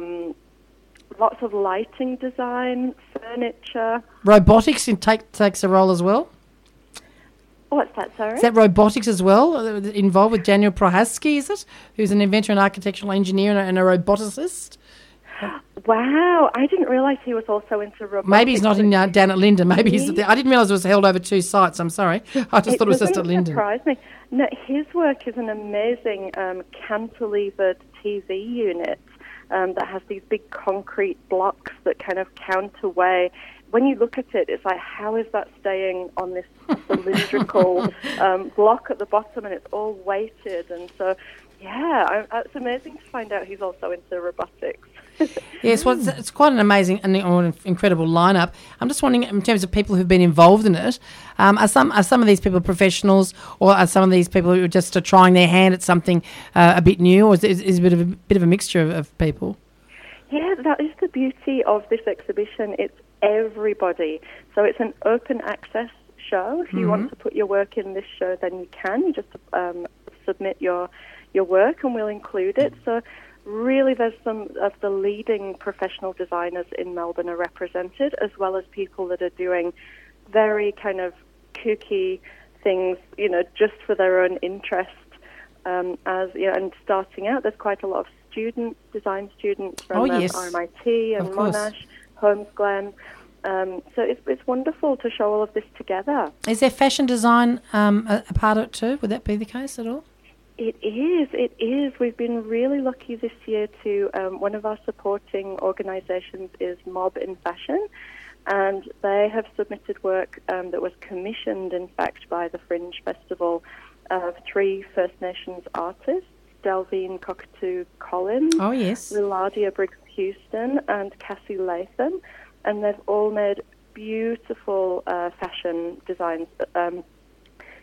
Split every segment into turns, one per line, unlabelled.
um, lots of lighting design, furniture.
Robotics in take, takes a role as well.
What's that, sorry?
Is that robotics as well uh, involved with Daniel Prohaski, is it? Who's an inventor and architectural engineer and a, and a roboticist?
Wow, I didn't realise he was also into robotics.
Maybe he's not in uh, down at Linden. Maybe he's.
He-
I didn't realise it was held over two sites. I'm sorry. I just thought it was just at Linden.
surprise me. No, his work is an amazing um, cantilevered TV unit um, that has these big concrete blocks that kind of counterweigh. When you look at it, it's like, how is that staying on this cylindrical um, block at the bottom, and it's all weighted, and so. Yeah, I, it's amazing to find out he's also into robotics.
Yes, well, it's, it's quite an amazing and incredible lineup. I'm just wondering, in terms of people who've been involved in it, um, are some are some of these people professionals, or are some of these people who are just uh, trying their hand at something uh, a bit new, or is, is, is it a bit of a bit of a mixture of, of people?
Yeah, that is the beauty of this exhibition. It's everybody. So it's an open access show. If you want to put your work in this show, then you can. You just um, submit your your work, and we'll include it. So really, there's some of the leading professional designers in Melbourne are represented, as well as people that are doing very kind of kooky things, you know, just for their own interest. Um, as you know, and starting out, there's quite a lot of student design students from
Oh,
um. RMIT and. Monash, Holmesglen. Um, so it's, it's wonderful to show all of this together.
Is there fashion design um, a, a part of it too? Would that be the case at all?
It is. It is. We've been really lucky this year to. Um, one of our supporting organisations is Mob in Fashion, and they have submitted work um, that was commissioned, in fact, by the Fringe Festival of three First Nations artists: Delvene Cockatoo Collins,
Oh yes.
Lillardia Briggs Houston, and Cassie Leatham, and they've all made beautiful uh, fashion designs. Um,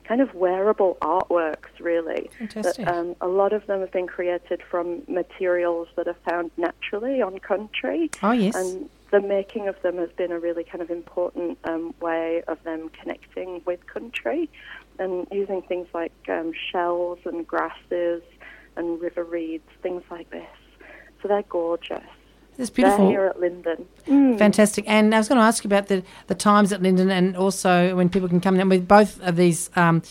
kind of wearable artworks, really.
Fantastic.
That, um, a lot of them have been created from materials that are found naturally on country.
Oh yes.
And the making of them has been a really kind of important um, way of them connecting with country and using things like um, shells and grasses and river reeds, things like this. So they're gorgeous.
It's
They're
beautiful.
here at Linden. Mm.
Fantastic. And I was going to ask you about the, the times at Linden and also when people can come down with both of these um,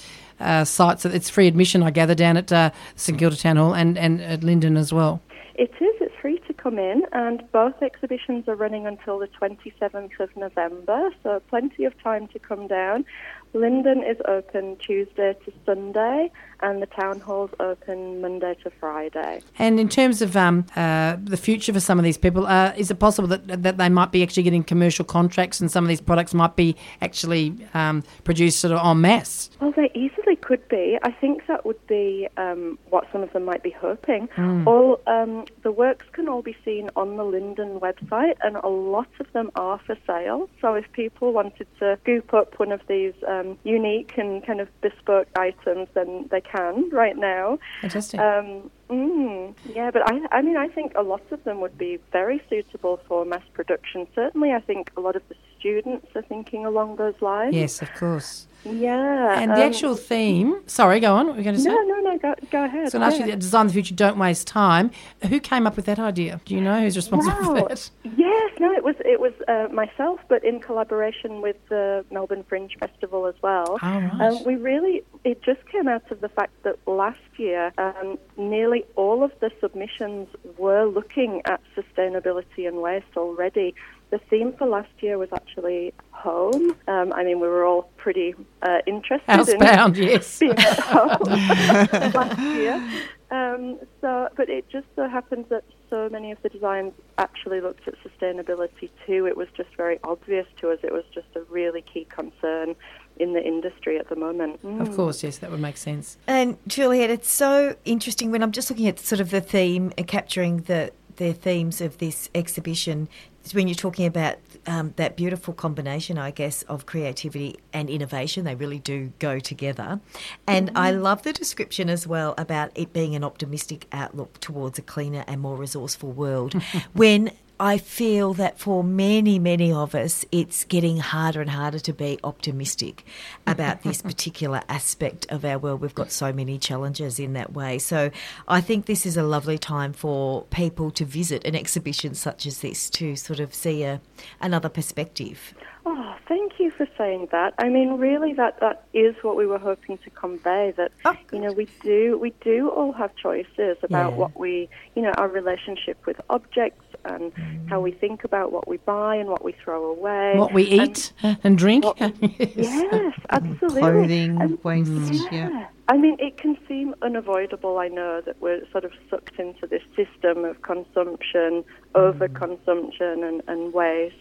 uh, sites. It's free admission, I gather, down at uh, St Kilda Town Hall and, and at Linden as well.
It is. It's free to come in, and both exhibitions are running until the 27th of November, so plenty of time to come down. Linden is open Tuesday to Sunday, and the town hall's open Monday to Friday.
And in terms of um, uh, the future for some of these people, uh, is it possible that, that they might be actually getting commercial contracts and some of these products might be actually um, produced sort of en masse?
Well, they easily could be. I think that would be um, what some of them might be hoping.
Hmm.
All um, the works can all be seen on the Linden website, and a lot of them are for sale. So if people wanted to scoop up one of these um, unique and kind of bespoke items, than they can right now.
Fantastic.
Um, mm, yeah, but I, I mean, I think a lot of them would be very suitable for mass production. Certainly, I think a lot of the students are thinking along those lines.
yes, of course.
Yeah.
And the
um,
actual theme, sorry, go on, what were you going to say?
No, no, no. Go, go ahead.
So,
yeah.
you, the design the future, don't waste time. Who came up with that idea? Do you know who's responsible for
Wow.
that?
Yes, no, it was it was uh, myself, but in collaboration with the Melbourne Fringe Festival as well.
Oh, right.
Um, we really it just came out of the fact that last year um, nearly all of the submissions were looking at sustainability and waste already. The theme for last year was actually home. Um, I mean, we were all pretty uh, interested in
Housebound, yes.
being at home last year. Um, so, but it just so happens that so many of the designs actually looked at sustainability too. It was just very obvious to us. It was just a really key concern in the industry at the moment.
Of course, yes, that would make sense.
And Juliette, it's so interesting when I'm just looking at sort of the theme and capturing the the themes of this exhibition. is When you're talking about um, that beautiful combination, I guess, of creativity and innovation, they really do go together. And I love the description as well about it being an optimistic outlook towards a cleaner and more resourceful world. when I feel that for many, many of us, it's getting harder and harder to be optimistic about this particular aspect of our world. We've got so many challenges in that way. So I think this is a lovely time for people to visit an exhibition such as this to sort of see a, another perspective.
Oh, thank you for saying that. I mean, really, that, that is what we were hoping to convey. That
Oh,
you know, we do we do all have choices about
Yeah.
what we, you know, our relationship with objects and how we think about what we buy and what we throw away,
What we eat and drink.
what-
Yes.
Yes, absolutely.
Clothing,
And-
waste,
yeah.
yeah.
I mean, it can seem unavoidable, I know, that we're sort of sucked into this system of consumption, overconsumption, and, and waste.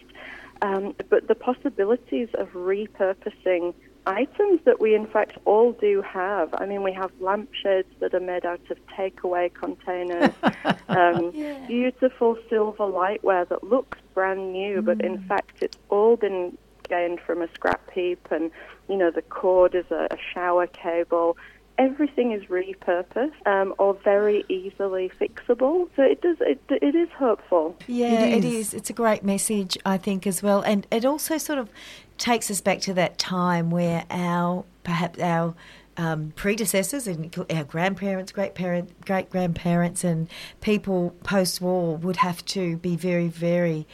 Um, but the possibilities of repurposing items that we, in fact, all do have. I mean, we have lampshades that are made out of takeaway containers, um, beautiful silver lightware that looks brand new, but in fact, it's all been gained from a scrap heap, and you know, the cord is a, a shower cable. Everything is repurposed um, or very easily fixable, so it does. It, it is hopeful.
Yeah,
It
it
is.
is. It's a great message, I think, as well, and it also sort of takes us back to that time where our perhaps our um, predecessors and our grandparents, great parent, great grandparents, and people post war would have to be very, very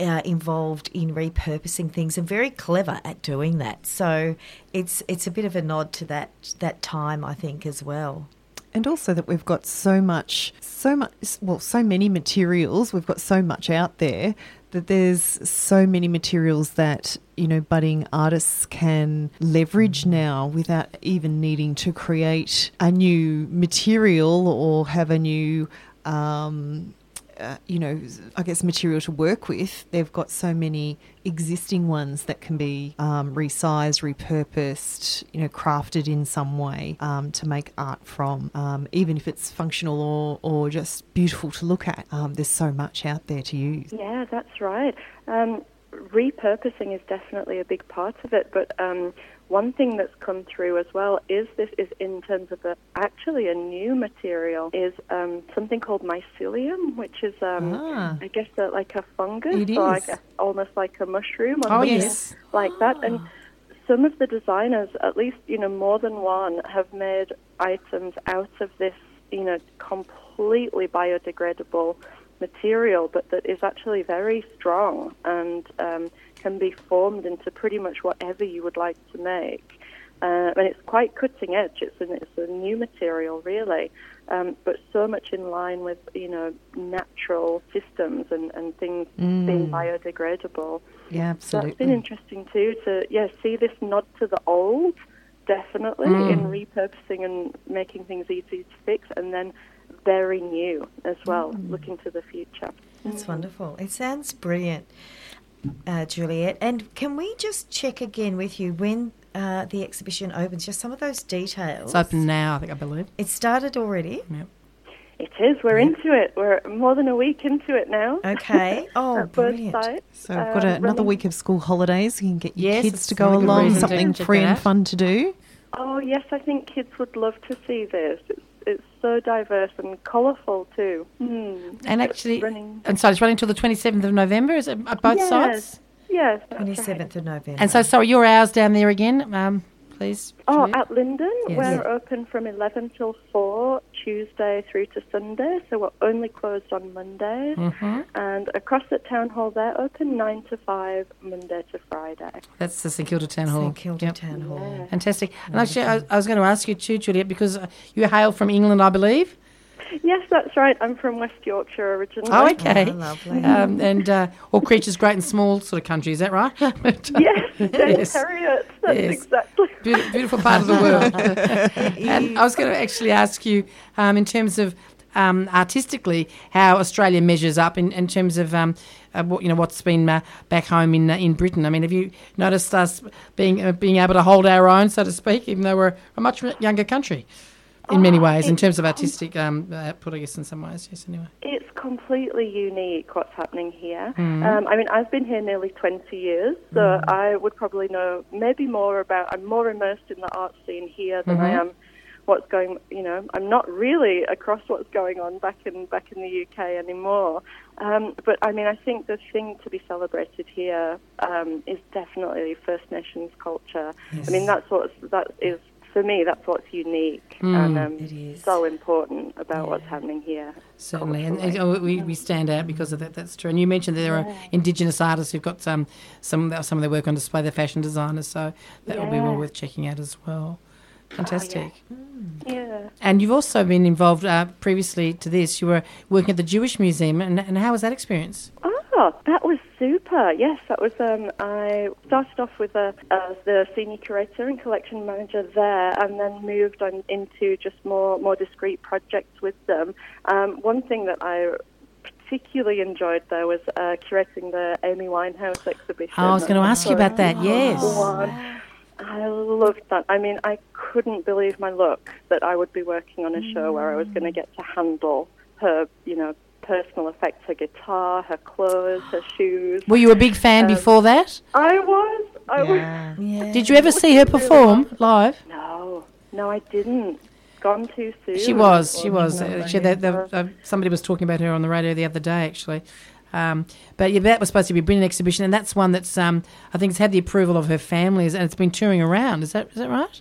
uh, involved in repurposing things and very clever at doing that. So it's it's a bit of a nod to that that time, I think, as well.
And also that we've got so much, so much, well, so many materials. We've got so much out there that there's so many materials that, you know, budding artists can leverage now without even needing to create a new material or have a new, um, uh, you know, I guess material to work with. They've got so many existing ones that can be um, resized, repurposed, you know, crafted in some way um, to make art from, um, even if it's functional or, or just beautiful to look at. Um, there's so much out there to use.
Yeah, that's right. Um, repurposing is definitely a big part of it, but um, one thing that's come through as well is this is in terms of a, actually a new material is um, something called mycelium, which is um,
Ah.
I guess a, like a fungus
It
or like
is.
a, almost like a mushroom.
Oh, yes.
like that. And some of the designers, at least you know more than one, have made items out of this you know completely biodegradable material, but that is actually very strong and um, can be formed into pretty much whatever you would like to make. Uh, and it's quite cutting edge. It's a, it's a new material, really, um, but so much in line with you know natural systems and, and things being biodegradable.
Yeah,
So that's been interesting too to yeah see this nod to the old, definitely in repurposing and making things easy to fix, and then very new as well, looking to the future.
That's wonderful. It sounds brilliant, uh, Juliette. And can we just check again with you when uh, the exhibition opens? Just some of those details.
It's open now, I think I believe.
It started already.
Yep.
It is. We're into it. We're more than a week into it now.
Okay. Oh, brilliant.
sites.
So we've got
Uh,
another
running-
week of school holidays. You can get your
Yes,
kids to go along, something free and fun to do.
Oh yes, I think kids would love to see this. It's, it's so diverse and colourful too. Hmm.
And
It's
actually,
running.
and so it's running till the 27th of November, is it at both
yes.
sites?
Yes. that's right.
27th of November.
And so, sorry, your hours down there again, um, please.
Oh,
Juliette?
at Linden,
Yes.
we're
Yeah.
open from 11 till 4, Tuesday through to Sunday, so we're only closed on Mondays.
Mhm.
And across at Town Hall, they're open 9 to 5, Monday to Friday.
That's the St Kilda Town Hall.
St Kilda
Yep.
Town Hall.
Fantastic. And actually, I, I was going to ask you too, Juliette, because uh, you hail from England, I believe.
Yes, that's right. I'm from West Yorkshire originally.
Oh, okay.
Oh, lovely.
Um, and uh, all creatures great and small sort of country, is that right? But, uh,
Yes,
Yes.
Harriet. That's
Yes.
exactly
Beautiful, beautiful part of the world. and I was going to actually ask you, um, in terms of um, artistically, how Australia measures up in, in terms of um, uh, what you know what's been uh, back home in uh, in Britain. I mean, have you noticed us being uh, being able to hold our own, so to speak, even though we're a much younger country in many
Oh,
ways, in terms of artistic um, output, I guess, in some ways. Yes, anyway.
It's completely unique what's happening here.
Mm.
Um, I mean, I've been here nearly 20 years, so I would probably know maybe more about, I'm more immersed in the art scene here than I
Mhm.
am what's going. You know, I'm not really across what's going on back in back in the UK anymore. Um, but I mean, I think the thing to be celebrated here um, is definitely First Nations culture. I mean, that's what that is for me. That's what's unique and um,
It is.
so important about what's happening here.
Certainly, and, and, oh, we, we stand out because of that. That's true. And you mentioned that there are Indigenous artists who've got some some some of their work on display. They're fashion designers, so that will be well worth checking out as well. Fantastic.
Yeah.
And you've also been involved uh, previously to this. You were working at the Jewish Museum, and, and how was that experience?
Oh, that was super. Yes, that was. Um, I started off with a, as the senior curator and collection manager there, and then moved on into just more more discrete projects with them. Um, one thing that I particularly enjoyed though was uh, curating the Amy Winehouse exhibition.
Oh, I was going to ask you about that. Yes.
One. I loved that. I mean, I couldn't believe my luck that I would be working on a show where I was going to get to handle her, you know, personal effects, her guitar, her clothes, her shoes.
Were you a big fan before that?
I was. I was.
Yeah.
Yeah.
Did you ever see her perform live?
No, no, I didn't. Gone too soon.
She was. She was. Uh, she, the, the, uh, somebody was talking about her on the radio the other day, actually. Um, but yeah, that was supposed to be a brilliant exhibition, and that's one that's um, I think it's had the approval of her family, and it's been touring around. Is that is that right?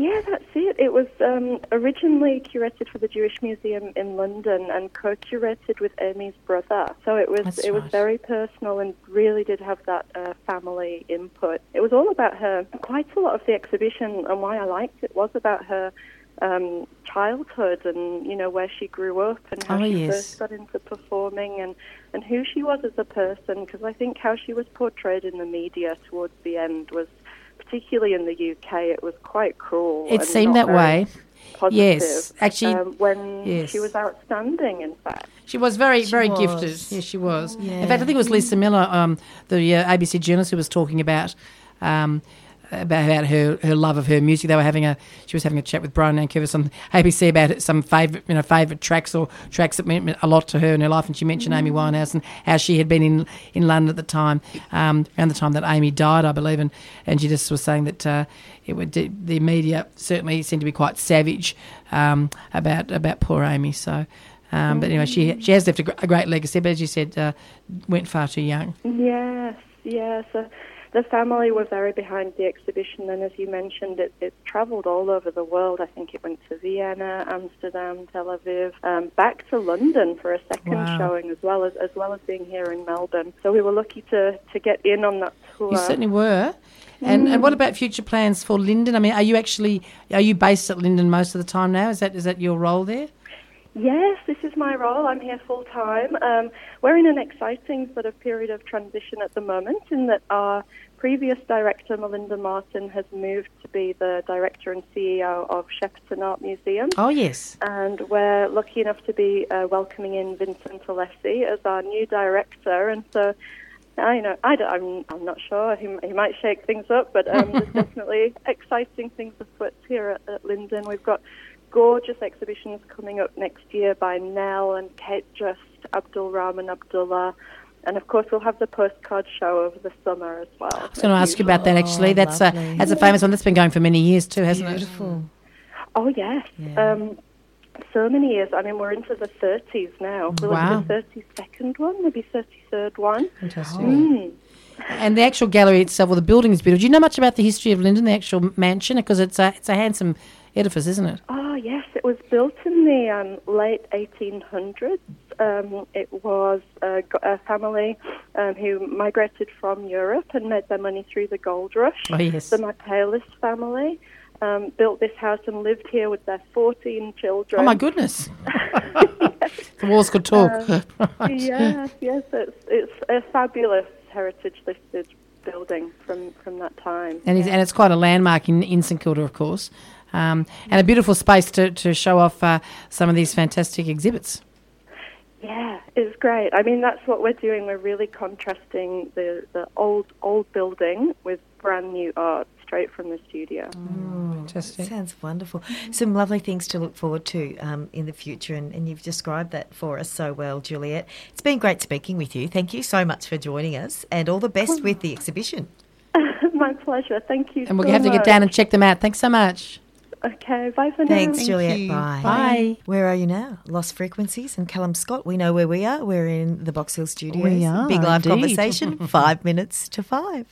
Yeah, that's it. It was um, originally curated for the Jewish Museum in London and co-curated with Amy's brother. So it was
That's
it was very personal and really did have that uh, family input. It was all about her. Quite a lot of the exhibition and why I liked it was about her um, childhood and you know where she grew up and how
Oh,
she
yes.
first got into performing and and who she was as a person. Because I think how she was portrayed in the media towards the end was particularly in the UK, it was quite cruel.
It
and
seemed
not
that way.
Positive.
Yes, actually,
um, when
yes.
she was outstanding, in fact.
She was very,
She
very
was.
gifted. Yes, she was.
Yeah.
In fact, I think it was Lisa Millar, um, the uh, ABC journalist, who was talking about um, about, about her, her love of her music. They were having a she was having a chat with Brian Nankervis on ABC about some favourite you know favourite tracks or tracks that meant a lot to her in her life, and she mentioned Amy Winehouse and how she had been in in London at the time, um, around the time that Amy died, I believe, and and she just was saying that. Uh, it would, the media certainly seemed to be quite savage um, about about poor Amy. So, um, but anyway, she she has left a, a great legacy. But as you said, uh, went far too young.
Yes, yes. Uh, the family were very behind the exhibition, and as you mentioned, it, it travelled all over the world. I think it went to Vienna, Amsterdam, Tel Aviv, um, back to London for a second
Wow.
showing, as well as as well as being here in Melbourne. So we were lucky to to get in on that tour.
You certainly were. And and what about future plans for Linden? I mean, are you actually are you based at Linden most of the time now? Is that is that your role there?
Yes, this is my role. I'm here full time. Um, we're in an exciting sort of period of transition at the moment in that our previous director, Melinda Martin, has moved to be the director and CEO of Shepparton Art Museum.
Oh yes.
And we're lucky enough to be uh, welcoming in Vincent Alessi as our new director. And so, I know I don't, I'm I'm not sure he, he might shake things up, but um, there's definitely exciting things afoot here at, at Linden. We've got gorgeous exhibitions coming up next year by Nell and Kate Just, Abdul Rahman Abdullah. And of course, we'll have the postcard show over the summer as well.
I was going to ask you about that actually.
Oh,
that's a that's a famous one that's been going for many years too, hasn't it?
Beautiful.
Oh yes,
Yeah.
um, so many years. I mean, we're into the 30s now. Will
Wow.
it the 32nd one? Maybe 33rd one.
Fantastic.
Mm.
And the actual gallery itself, or the building is beautiful. Do you know much about the history of Linden, the actual mansion? Because it's a it's a handsome edifice, isn't it?
Oh yes, it was built in the um, late 1800s. Um, it was a, a family um, who migrated from Europe and made their money through the gold rush.
Oh yes.
The Michaelis family um, built this house and lived here with their 14 children.
Oh my goodness. the walls could talk. Right.
yes, yes, it's it's a fabulous heritage listed building from from that time.
And, it's, and it's quite a landmark in, in St Kilda, of course, um, and a beautiful space to, to show off uh, some of these fantastic exhibits.
Yeah, it's great. I mean, that's what we're doing. We're really contrasting the the old old building with brand new art straight from the studio.
Fantastic.
Sounds wonderful. Some lovely things to look forward to um, in the future, and, and you've described that for us so well, Juliette. It's been great speaking with you. Thank you so much for joining us, and all the best with the exhibition.
My pleasure. Thank you.
And we'll
so
have to get down and check them out. Thanks so much.
Okay, bye for now.
Thanks,
Thank
Juliette.
you.
Bye.
Bye.
Where are you now? Lost Frequencies and Callum Scott. We know where we are. We're in the Box Hill Studios.
We are,
Big live
indeed.
conversation. Five minutes to five.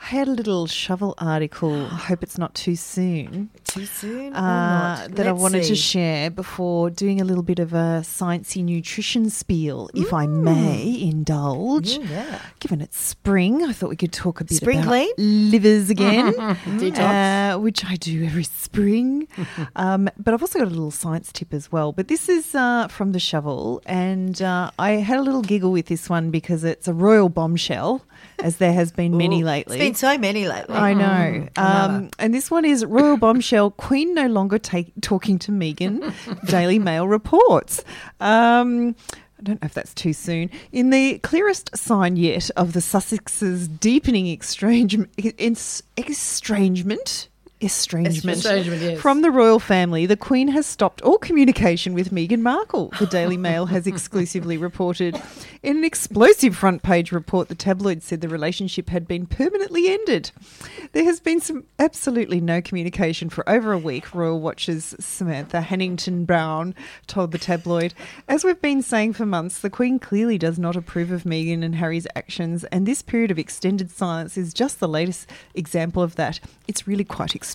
I had a little shovel article. I hope it's not too soon.
Too soon or
uh,
not?
that I
Let's
wanted
see.
to share before doing a little bit of a sciencey nutrition spiel, if I may indulge.
Mm, yeah.
Given it's spring, I thought we could talk a bit
Spring
about
clean?
livers again,
Detox.
uh, which I do every spring. um, but I've also got a little science tip as well. But this is uh, from the shovel, and uh, I had a little giggle with this one because it's a royal bombshell, as there has been many lately.
It's been so many lately.
I know.
Another.
Um, and this one is Royal Bombshell Queen no longer take, talking to Meghan, Daily Mail reports. Um, I don't know if that's too soon. In the clearest sign yet of the Sussexes' deepening estrangement, estrangement, estrangement,
Estrangement, yes.
from the royal family, the Queen has stopped all communication with Meghan Markle, the Daily Mail has exclusively reported. In an explosive front page report, the tabloid said the relationship had been permanently ended. There has been some absolutely no communication for over a week, Royal Watch's Samantha Hannington Brown told the tabloid. As we've been saying for months, the Queen clearly does not approve of Meghan and Harry's actions, and this period of extended silence is just the latest example of that. It's really quite extraordinary.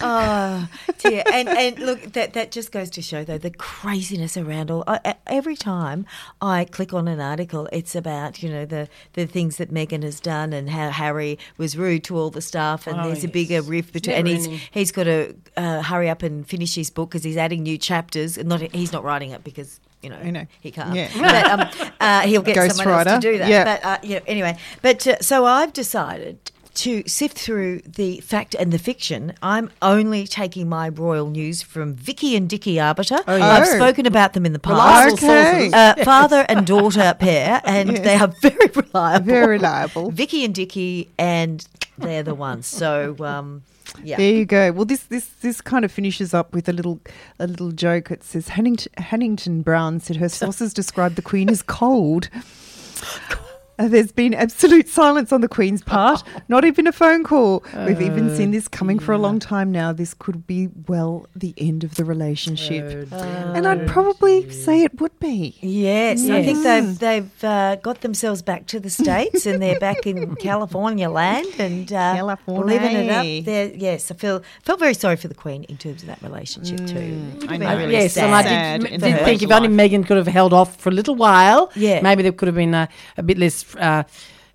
Oh dear, and and look, that that just goes to show though the craziness around all. I, I- every time I click on an article, it's about you know the the things that Meghan has done and how Harry was rude to all the staff, and
Oh,
there's a bigger rift between. And he's
ending.
he's got to uh, hurry up and finish his book because he's adding new chapters. And not he's not writing it because. You know,
I know.
he can't.
Yeah.
But um, uh, he'll get
Ghost
someone else to do that.
Yeah.
But uh, you know, anyway, but uh, so I've decided to sift through the fact and the fiction. I'm only taking my royal news from Vicky and Dickie Arbiter.
Oh, yeah.
I've spoken about them in the past.
Okay.
Uh, father and daughter pair, and they are very reliable.
Very reliable.
Vicky and Dickie, and they're the ones. So, um, yeah.
There you go. Well, this this this kind of finishes up with a little a little joke. It says Hannington, Hannington Brown said her sources describe the Queen as cold. Uh, There's been absolute silence on the Queen's part, not even a phone call. We've even seen this coming for a long time now. This could be, well, the end of the relationship. and I'd probably say it would be.
Yes, I think they've they've uh, got themselves back to the states and they're back in California land and uh,
California.
living it up. There, yes, I feel felt very sorry for the Queen in terms of that relationship too. Would
I
been
know.
really
yes,
sad.
and I did, did think if only Meghan could have held off for a little while,
Yeah.
maybe there could have been a, a bit less uh,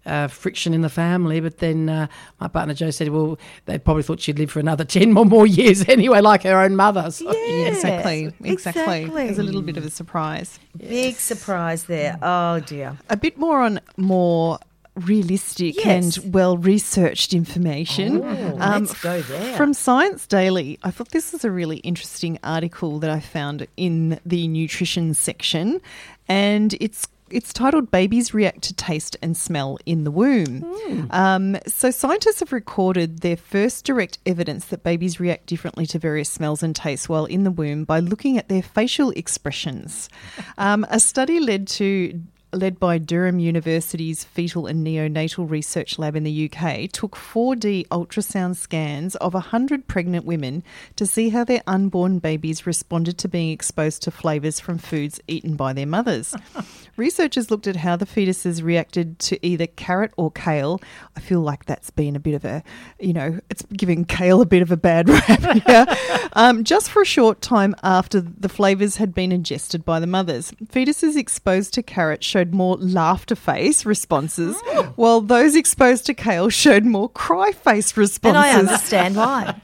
uh, friction in the family. But then uh, my partner Joe said, well, they probably thought she'd live for another 10 more, more years anyway, like her own mother. So,
Yeah.
Exactly, exactly.
exactly.
There's a little bit of a surprise.
Big surprise there. Oh dear.
A bit more on more realistic
Yes.
and well researched information.
Oh,
Um,
let's go there.
From Science Daily, I thought this was a really interesting article that I found in the nutrition section, and it's it's titled "Babies React to Taste and Smell in the Womb." Um, so scientists have recorded their first direct evidence that babies react differently to various smells and tastes while in the womb by looking at their facial expressions. Um, a study led to led by Durham University's Fetal and Neonatal Research Lab in the UK, took 4D ultrasound scans of 100 pregnant women to see how their unborn babies responded to being exposed to flavours from foods eaten by their mothers. Researchers looked at how the fetuses reacted to either carrot or kale. I feel like that's been a bit of a, you know, it's giving kale a bit of a bad rap here. um, just for a short time after the flavours had been ingested by the mothers. Fetuses exposed to carrot showed more laughter face responses, while those exposed to kale showed more cry face responses
And I understand why.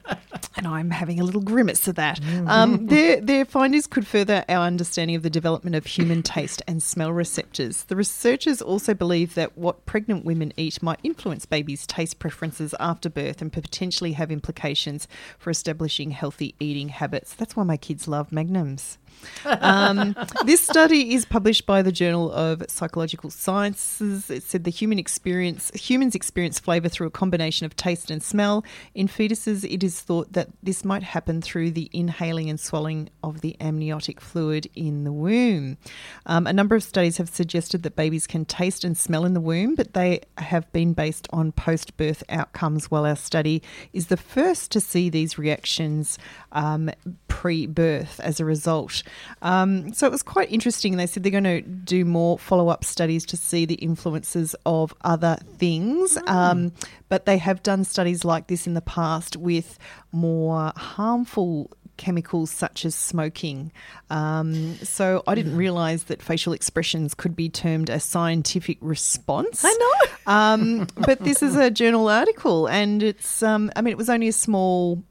and I'm having a little grimace at that. Um, their, their findings could further our understanding of the development of human taste and smell receptors. The researchers also believe that what pregnant women eat might influence babies' taste preferences after birth and potentially have implications for establishing healthy eating habits. That's why my kids love magnums. Um, this study is published by the Journal of Psychological Sciences. It said the human experience humans experience flavour through a combination of taste and smell. In fetuses, it is thought that this might happen through the inhaling and swallowing of the amniotic fluid in the womb. Um, a number of studies have suggested that babies can taste and smell in the womb, but they have been based on post birth outcomes, while our study is the first to see these reactions um, pre birth as a result. Um, so it was quite interesting. They said they're going to do more follow up studies to see the influences of other things. Um, but they have done studies like this in the past with more harmful chemicals such as smoking. Um, so I didn't realise that facial expressions could be termed a scientific response.
I know.
Um, but this is a journal article, and it's, um, I mean, it was only a small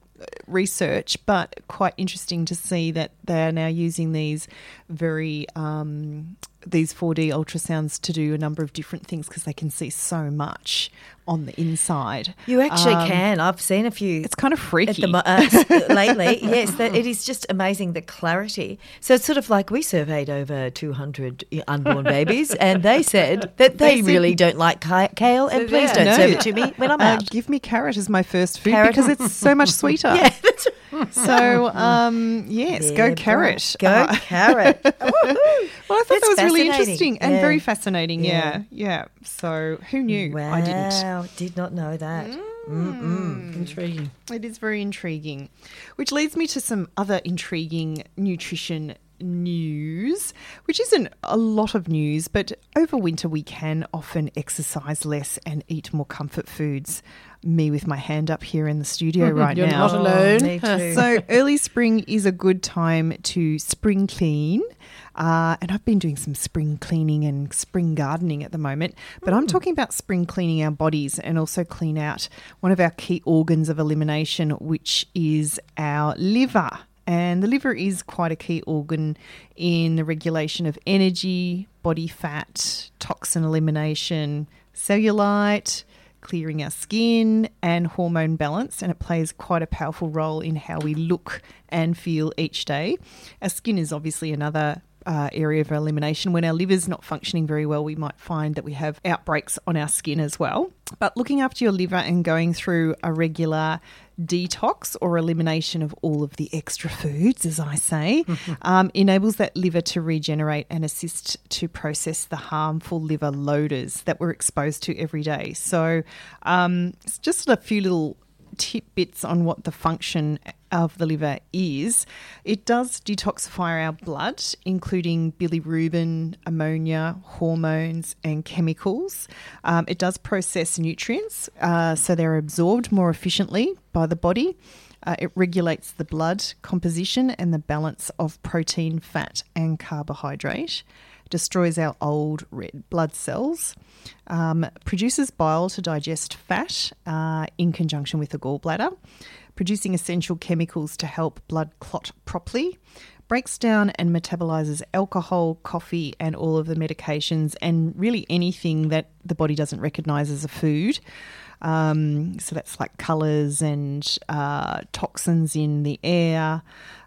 research, but quite interesting to see that they are now using these very um, these 4D ultrasounds to do a number of different things because they can see so much on the inside.
You actually
Um,
can. I've seen a few.
It's kind of
at
freaky.
the uh, lately, yes, that it is just amazing the clarity. So it's sort of like we surveyed over 200 unborn babies, and they said that they,
They
really don't like kale, and please
yeah.
don't
No.
serve it to me when I'm
Uh,
out.
give me carrot as my first food
Carrot.
because it's so much sweeter.
Yeah,
So, um, yes, go carrot.
Go
Uh,
carrot.
well, I thought
That's
that was really interesting and
Yeah.
very fascinating. Yeah.
Yeah.
So, who knew?
Wow,
I didn't.
did not know that. Mm-mm. Mm.
Intriguing.
It is very intriguing. Which leads me to some other intriguing nutrition news, which isn't a lot of news, but over winter we can often exercise less and eat more comfort foods. Me with my hand up here in the studio right
You're
now.
not alone.
me too.
So early spring is a good time to spring clean. Uh, and I've been doing some spring cleaning and spring gardening at the moment. But I'm talking about spring cleaning our bodies and also clean out one of our key organs of elimination, which is our liver. And the liver is quite a key organ in the regulation of energy, body fat, toxin elimination, cellulite, clearing our skin and hormone balance, and it plays quite a powerful role in how we look and feel each day. Our skin is obviously another. Uh, area of elimination. When our liver's not functioning very well, we might find that we have outbreaks on our skin as well. But looking after your liver and going through a regular detox or elimination of all of the extra foods, as I say, um, enables that liver to regenerate and assist to process the harmful liver loaders that we're exposed to every day. So, um, it's just a few little tidbits on what the function of the liver is. It does detoxify our blood, including bilirubin, ammonia, hormones, and chemicals. Um, it does process nutrients, uh, so they're absorbed more efficiently by the body. Uh, it regulates the blood composition and the balance of protein, fat, and carbohydrate. Destroys our old red blood cells. Um, produces bile to digest fat uh, in conjunction with the gallbladder. Producing essential chemicals to help blood clot properly. Breaks down and metabolizes alcohol, coffee, and all of the medications, and really anything that the body doesn't recognize as a food. Um, so that's like colours and uh, toxins in the air.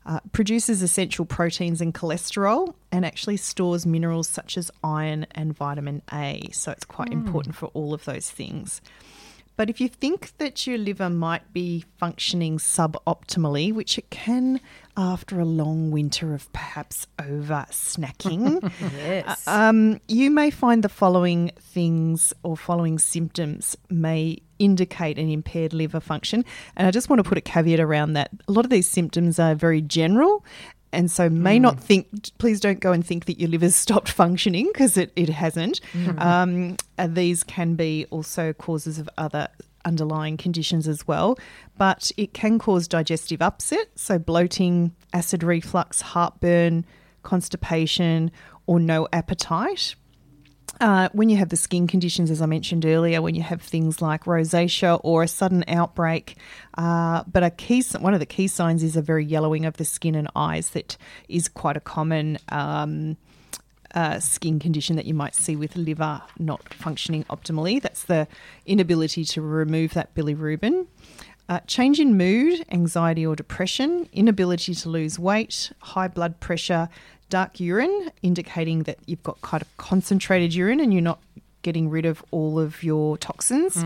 Uh, produces essential proteins and cholesterol, and actually stores minerals such as iron and vitamin A. So it's quite important for all of those things. But if you think that your liver might be functioning suboptimally, which it can after a long winter of perhaps over snacking,
Yes.
um, you may find the following things or following symptoms may indicate an impaired liver function. And I just want to put a caveat around that. A lot of these symptoms are very general. And so, may not mm. think, please don't go and think that your liver's stopped functioning because it, it hasn't. Mm-hmm. Um, and these can be also causes of other underlying conditions as well. But it can cause digestive upset, so bloating, acid reflux, heartburn, constipation, or no appetite. Uh, when you have the skin conditions, as I mentioned earlier, when you have things like rosacea or a sudden outbreak, uh, but a key one of the key signs is a very yellowing of the skin and eyes that is quite a common um, uh, skin condition that you might see with liver not functioning optimally. That's the inability to remove that bilirubin. Uh, change in mood, anxiety or depression, inability to lose weight, high blood pressure, dark urine, indicating that you've got kind of concentrated urine and you're not getting rid of all of your toxins,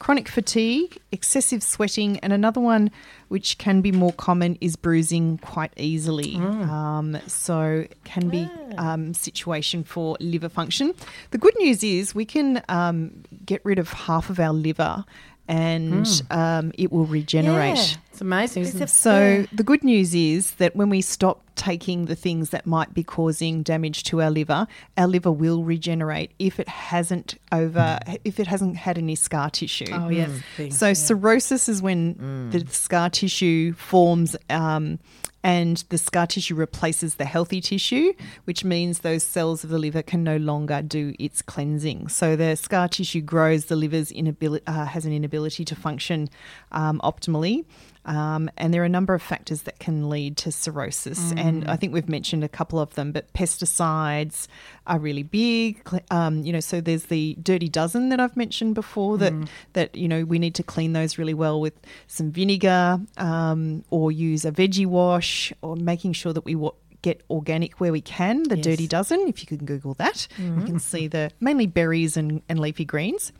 chronic fatigue, excessive sweating, and another one which can be more common is bruising quite easily. Um, so can be um, situation for liver function. The good news is we can um, get rid of half of our liver. And um, it will regenerate.
Yeah.
It's amazing, isn't it?
So
Yeah.
the good news is that when we stop taking the things that might be causing damage to our liver, our liver will regenerate if it hasn't over if it hasn't had any scar tissue.
Oh, yes. thing,
So
yeah.
cirrhosis is when the scar tissue forms um, and the scar tissue replaces the healthy tissue, which means those cells of the liver can no longer do its cleansing. So the scar tissue grows, the liver's inability uh, has an inability to function um, optimally. Um, and there are a number of factors that can lead to cirrhosis. And I think we've mentioned a couple of them, but pesticides are really big. Um, you know, so there's the dirty dozen that I've mentioned before that, that, you know, we need to clean those really well with some vinegar um, or use a veggie wash or making sure that we wa- get organic where we can. The
Yes.
dirty dozen, if you can Google that, you can see the mainly berries and, and leafy greens.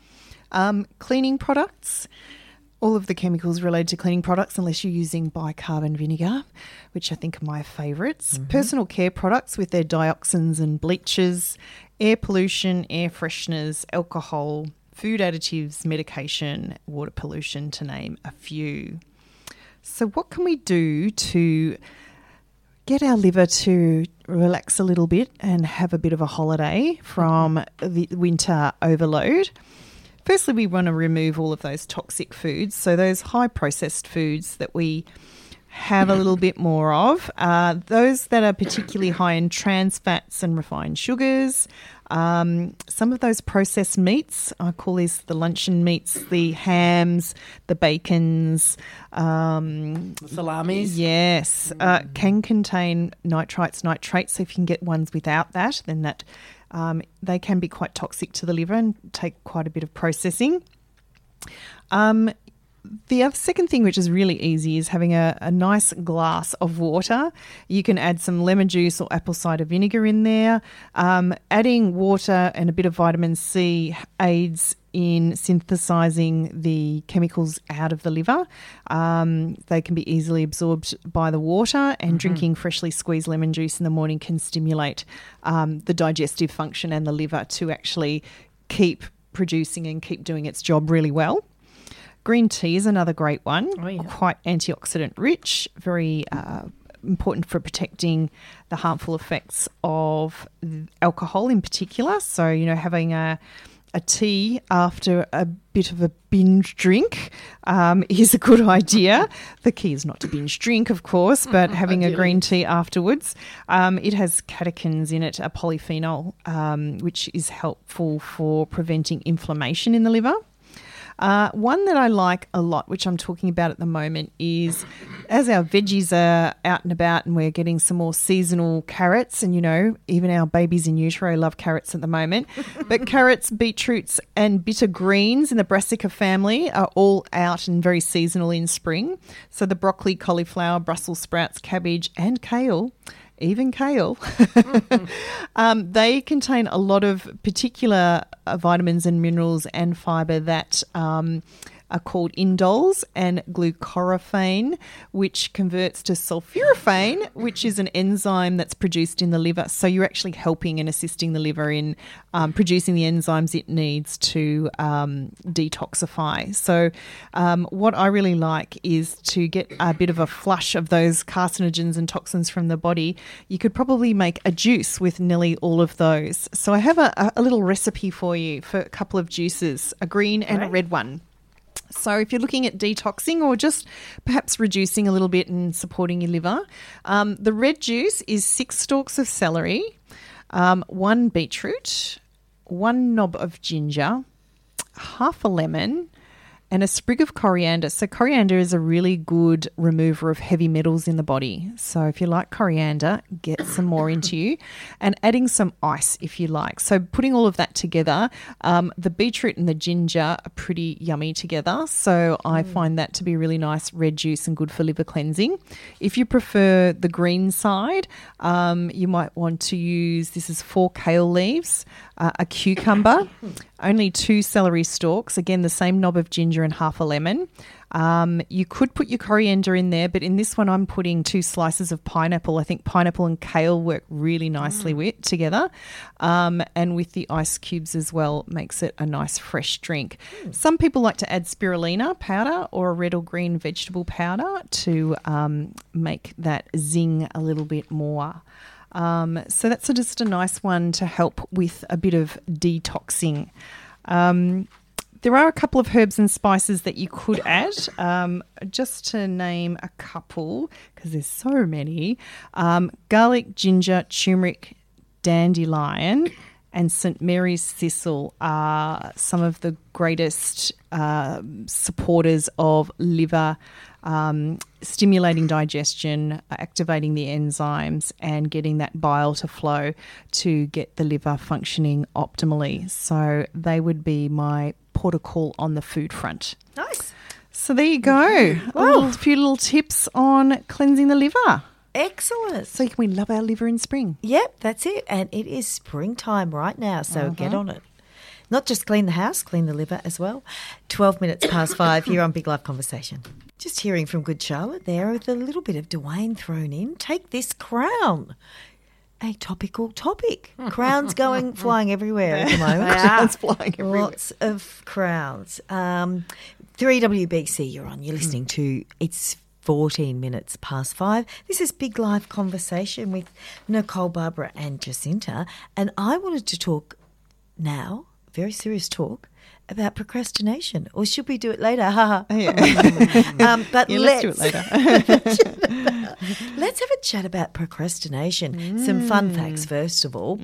Um, cleaning products all of the chemicals related to cleaning products, unless you're using bicarbon vinegar, which I think are my favorites mm-hmm. Personal care products with their dioxins and bleaches, air pollution, air fresheners, alcohol, food additives, medication, water pollution, to name a few. So, what can we do to get our liver to relax a little bit and have a bit of a holiday from mm-hmm. the winter overload? Firstly, we want to remove all of those toxic foods. So, those high processed foods that we have a little bit more of, uh, those that are particularly high in trans fats and refined sugars. Um, some of those processed meats, I call these the luncheon meats, the hams, the bacons, um,
Salamis.
Yes, uh, can contain nitrites, nitrates. So if you can get ones without that, then that um, they can be quite toxic to the liver and take quite a bit of processing. Um, the second thing, which is really easy, is having a, a nice glass of water. You can add some lemon juice or apple cider vinegar in there. Um, adding water and a bit of vitamin C aids in synthesizing the chemicals out of the liver. Um, they can be easily absorbed by the water, and drinking freshly squeezed lemon juice in the morning can stimulate um, the digestive function and the liver to actually keep producing and keep doing its job really well. Green tea is another great one,
Oh, yeah.
quite antioxidant rich, very uh, important for protecting the harmful effects of alcohol in particular. So, you know, having a a tea after a bit of a binge drink um, is a good idea. The key is not to binge drink, of course, but having a green tea afterwards. Um, it has catechins in it, a polyphenol, um, which is helpful for preventing inflammation in the liver. Uh, one that I like a lot, which I'm talking about at the moment, is as our veggies are out and about and we're getting some more seasonal carrots, and you know, even our babies in utero love carrots at the moment. but carrots, beetroots, and bitter greens in the brassica family are all out and very seasonal in spring. So the broccoli, cauliflower, Brussels sprouts, cabbage, and kale even kale, um, they contain a lot of particular uh, vitamins and minerals and fiber that um, are called indoles and glucorophane, which converts to sulforaphane, which is an enzyme that's produced in the liver. So you're actually helping and assisting the liver in um, producing the enzymes it needs to um, detoxify. So, um, what I really like is to get a bit of a flush of those carcinogens and toxins from the body. You could probably make a juice with nearly all of those. So, I have a, a little recipe for you for a couple of juices a green and a red one. So, if you're looking at detoxing or just perhaps reducing a little bit and supporting your liver, um, the red juice is six stalks of celery, um, one beetroot, one knob of ginger, half a lemon, and a sprig of coriander. So, coriander is a really good remover of heavy metals in the body. So, if you like coriander, get some more into you, and adding some ice if you like. So, putting all of that together, um, the beetroot and the ginger are pretty yummy together. So, I find that to be really nice red juice and good for liver cleansing. If you prefer the green side, um, you might want to use this is four kale leaves, uh, a cucumber, only two celery stalks, again, the same knob of ginger and half a lemon. Um, you could put your coriander in there, but in this one, I'm putting two slices of pineapple. I think pineapple and kale work really nicely with together, um, and with the ice cubes as well, makes it a nice fresh drink. Some people like to add spirulina powder or a red or green vegetable powder to um, make that zing a little bit more. Um, so that's just a nice one to help with a bit of detoxing. Um, there are a couple of herbs and spices that you could add. Um, just to name a couple, because there's so many um, garlic, ginger, turmeric, dandelion, and St. Mary's thistle are some of the greatest uh, supporters of liver. Um, stimulating digestion, activating the enzymes, and getting that bile to flow to get the liver functioning optimally. So, they would be my protocol on the food front.
Nice.
So there you go. A little, few little tips on cleansing the liver.
Excellent.
So we love our liver in spring.
Yep, that's it. And it is springtime right now, so
Uh-huh.
get on it. Not just clean the house, clean the liver as well. 12 minutes past five here on Big Life Conversation. Just hearing from Good Charlotte there with a little bit of Dwayne thrown in. Take this crown. A topical topic. Crowns going flying everywhere at the moment.
Crowns flying everywhere.
Lots of crowns. Um, 3WBC, you're on. You're listening to It's 14 minutes past five. This is Big Life Conversation with Nicole, Barbara, and Jacinta. And I wanted to talk now, very serious talk, about procrastination. Or should we do it later? Ha ha. um, but
Yeah,
let's,
let's do it later.
Let's have a chat about procrastination. Some fun facts, first of all.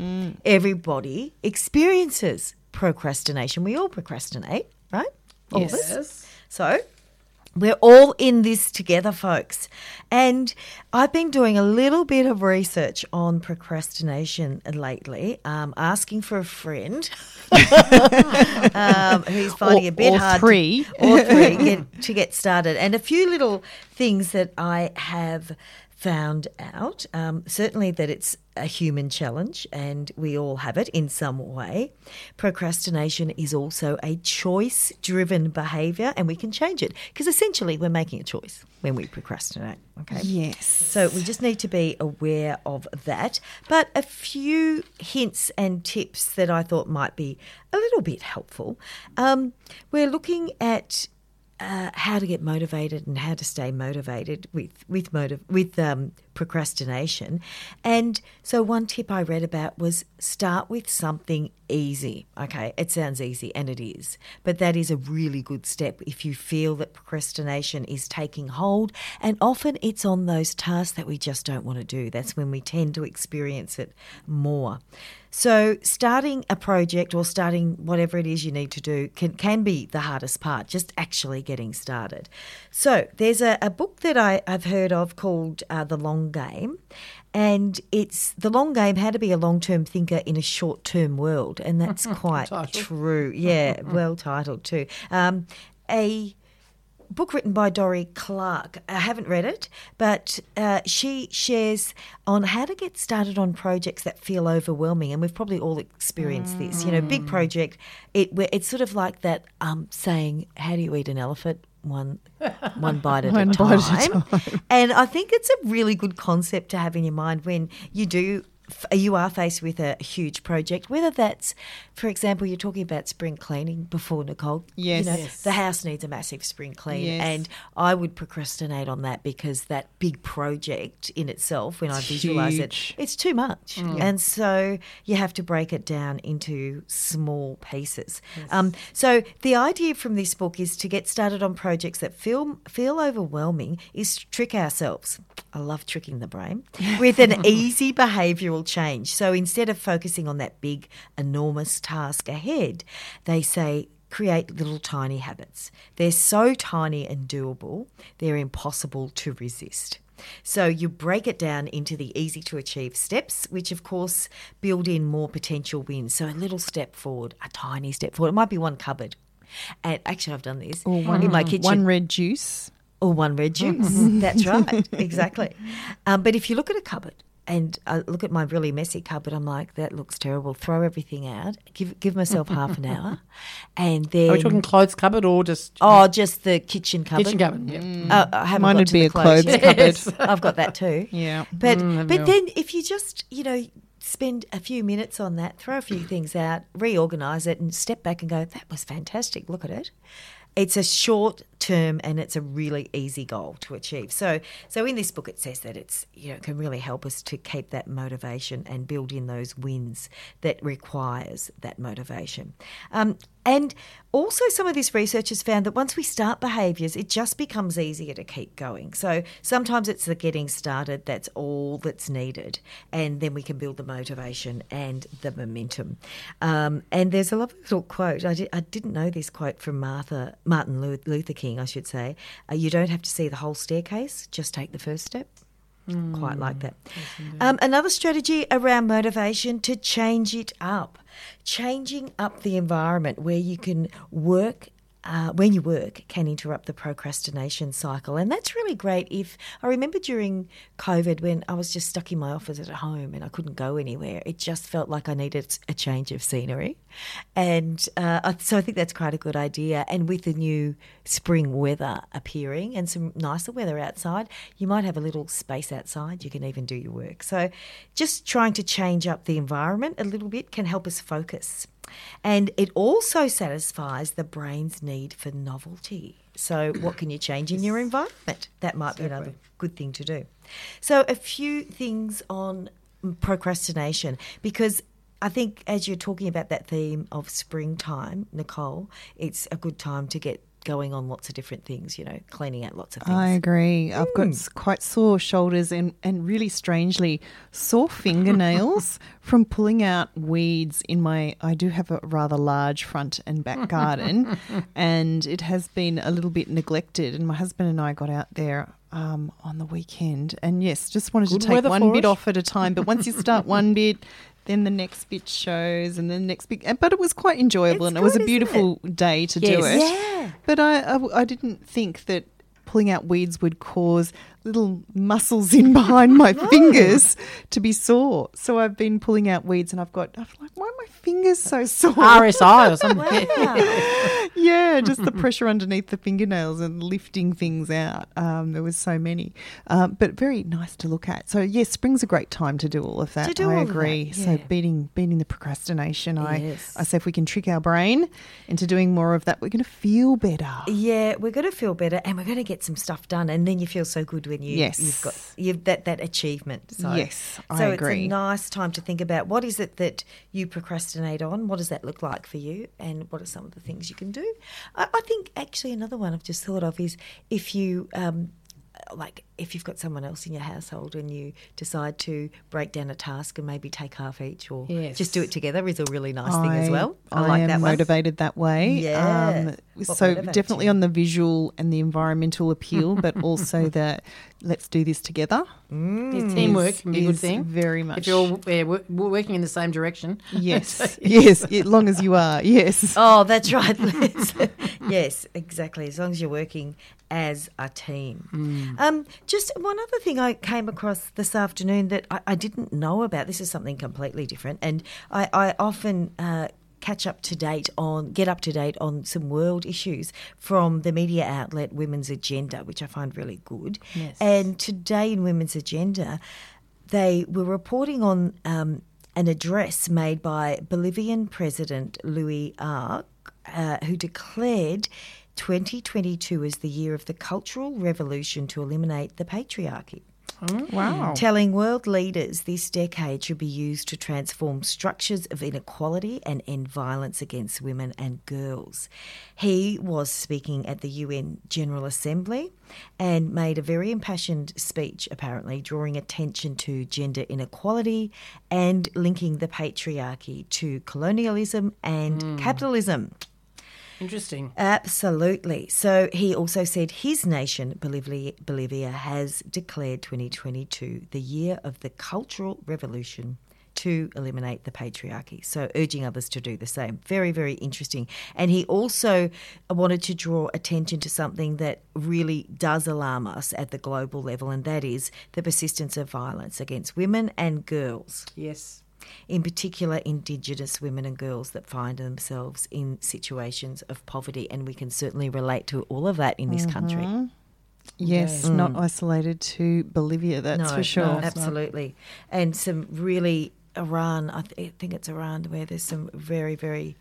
Everybody experiences procrastination. We all procrastinate, right? All of us. So, we're all in this together, folks. And I've been doing a little bit of research on procrastination lately, um, asking for a friend um, who's finding
Or-
a bit
or
hard.
three.
To, or three get, to get started. And a few little things that I have found out. Um, certainly that it's a human challenge and we all have it in some way. Procrastination is also a choice driven behavior and we can change it because essentially we're making a choice when we procrastinate. Okay.
yes.
So we just need to be aware of that. But a few hints and tips that I thought might be a little bit helpful. Um, we're looking at uh, how to get motivated and how to stay motivated with with motive with um, procrastination. And so one tip I read about was start with something easy. Okay, it sounds easy and it is, but that is a really good step if you feel that procrastination is taking hold. And often it's on those tasks that we just don't want to do. That's when we tend to experience it more. So, starting a project or starting whatever it is you need to do can, can be the hardest part, just actually getting started. So, there's a, a book that I, I've heard of called uh, The Long Game, and it's The Long Game How to Be a Long Term Thinker in a Short Term World. And that's quite true. Yeah, well titled too. Um, a book written by Dorie Clark. I haven't read it, but uh, she shares on how to get started on projects that feel overwhelming, and we've probably all experienced this. You know, big project. It it's sort of like that um, saying, "How do you eat an elephant?" One, one bite at
One
a
bite
time.
at a
And I think it's a really good concept to have in your mind when you do. You are faced with a huge project, whether that's, for example, you're talking about spring cleaning before Nicole.
Yes.
You know,
Yes.
the house needs a massive spring clean,
Yes.
and I would procrastinate on that because that big project in itself, when I visualize it, it's too much, and so you have to break it down into small pieces. Um, so the idea from this book is to get started on projects that feel feel overwhelming. Is to trick ourselves. I love tricking the brain with an easy behavioural change. So instead of focusing on that big, enormous task ahead, they say create little tiny habits. They're so tiny and doable, they're impossible to resist. So you break it down into the easy to achieve steps, which of course build in more potential wins. So a little step forward, a tiny step forward. It might be one cupboard. And actually, I've done this
Or one,
in my kitchen.
one red juice.
Or one red juice. That's right. Exactly. Um, but if you look at a cupboard and I look at my really messy cupboard, I'm like, that looks terrible. Throw everything out. Give give myself half an hour, and then
Are we talking clothes cupboard or just
oh, just the kitchen cupboard.
kitchen cupboard? Yeah.
Uh, I haven't
Mine
got
would
to
be
the
a clothes
yet.
cupboard.
I've got that too.
Yeah.
But
Mm,
but then if you just you know spend a few minutes on that, throw a few things out, reorganize it, and step back and go, that was fantastic. Look at it. It's a short term and it's a really easy goal to achieve. So so in this book it says that it's you know can really help us to keep that motivation and build in those wins that requires that motivation. Um, and also, some of this research has found that once we start behaviours, it just becomes easier to keep going. So sometimes it's the getting started that's all that's needed, and then we can build the motivation and the momentum. Um, and there's a lovely little quote. I, di- I didn't know this quote from Martha Martin Luther King, I should say. Uh, you don't have to see the whole staircase; just take the first step. Quite like that. Um, another strategy around motivation to change it up, changing up the environment where you can work. Uh, when you work can interrupt the procrastination cycle. And that's really great. If i remember during covid when i was just stuck in my office at home and i couldn't go anywhere it just felt like i needed a change of scenery. And uh, so i think that's quite a good idea. And with the new spring weather appearing and some nicer weather outside you might have a little space outside. You can even do your work. So just trying to change up the environment a little bit can help us focus and it also satisfies the brain's need for novelty. So, what can you change in your environment? That might be another good thing to do. So, a few things on procrastination because I think as you're talking about that theme of springtime, Nicole, it's a good time to get going on lots of different things, you know, cleaning out lots of things.
I agree. I've got quite sore shoulders and, and really strangely sore fingernails from pulling out weeds in my. I do have a rather large front and back garden, and it has been a little bit neglected. And my husband and I got out there. Um, on the weekend, and yes, just wanted
Good
to take one bit off at a time. But once you start one bit, then the next bit shows, and then the next bit. But it was quite enjoyable,
It's
and it was a beautiful day to do it.
Yeah.
But I, I, I didn't think that pulling out weeds would cause little muscles in behind my fingers to be sore. So I've been pulling out weeds and I've got, I'm like, why are my fingers so sore?
RSI or something.
Wow.
yeah, just the pressure underneath the fingernails and lifting things out. Um, there was so many, um, but very nice to look at. So yes, spring's a great time to do all of that.
To do
I
all of that,
agree. So beating beating the procrastination.
Yes.
I say if we can trick our brain into doing more of that, we're going to feel better.
Yeah, we're going to feel better, and we're going to get some stuff done, and then you feel so good you
Yes.
you've got you've that that achievement. So,
Yes, I
so
agree.
it's a nice time to think about what is it that you procrastinate on. What does that look like for you, and what are some of the things you can do? I, I think actually another one I've just thought of is if you. Um, like if you've got someone else in your household and you decide to break down a task and maybe take half each or
Yes.
just do it together is a really nice thing as well. I,
I
like
am
that one.
motivated that way.
Yeah.
Um, so definitely
you?
on the visual and the environmental appeal, but also the let's do this together.
Yeah, teamwork can be a good thing.
Very much.
If you're all yeah, wo- wo- working in the same direction.
yes, yes, as long as you are. Yes.
Oh, that's right, Liz. yes, exactly. As long as you're working as a team.
Hmm.
Um, just one other thing I came across this afternoon that I, I didn't know about. This is something completely different, and I, I often. Uh, Catch up to date on, get up to date on some world issues from the media outlet Women's Agenda, which I find really good.
Yes.
And today in Women's Agenda, they were reporting on um, an address made by Bolivian President Luis Arce, uh, who declared 2022 as the year of the cultural revolution to eliminate the patriarchy.
Oh, wow.
Telling world leaders this decade should be used to transform structures of inequality and end violence against women and girls. He was speaking at the UN General Assembly and made a very impassioned speech, apparently, drawing attention to gender inequality and linking the patriarchy to colonialism and hmm. capitalism.
Interesting.
Absolutely. So he also said his nation, Bolivia, Bolivia, has declared 2022 the year of the cultural revolution to eliminate the patriarchy. So urging others to do the same. Very, very interesting. And he also wanted to draw attention to something that really does alarm us at the global level, and that is the persistence of violence against women and girls
Yes.
In particular Indigenous women and girls that find themselves in situations of poverty. And we can certainly relate to all of that in this mm-hmm. country.
Yes, not mm. isolated to Bolivia, that's
no,
for sure.
no, absolutely. And some really Iran, I, th- I think it's Iran, where there's some very, very.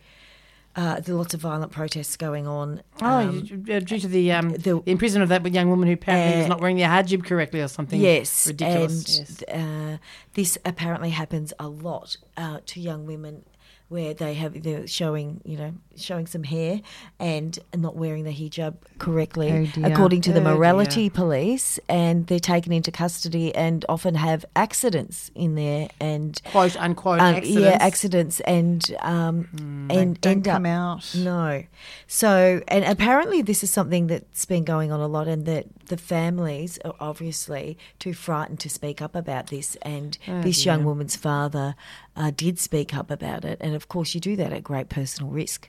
Uh, there are lots of violent protests going on.
Oh,
Um,
uh, due to the, um,
the-
the imprisonment of that young woman who apparently was
Uh,
not wearing the hijab correctly or something.
Yes,
ridiculous.
and
yes.
uh, this apparently happens a lot uh, to young women, where they have they're showing you know showing some hair and not wearing the hijab correctly,
Oh
according to the
Oh
morality police, and they're taken into custody and often have accidents in there and.
Quote unquote
um,
accidents.
Yeah, accidents and um, and
Don't
end
come
up
out.
no. So, and apparently this is something that's been going on a lot, and that the families are obviously too frightened to speak up about this. And
Oh,
this young woman's father uh, did speak up about it. And of course, you do that at great personal risk.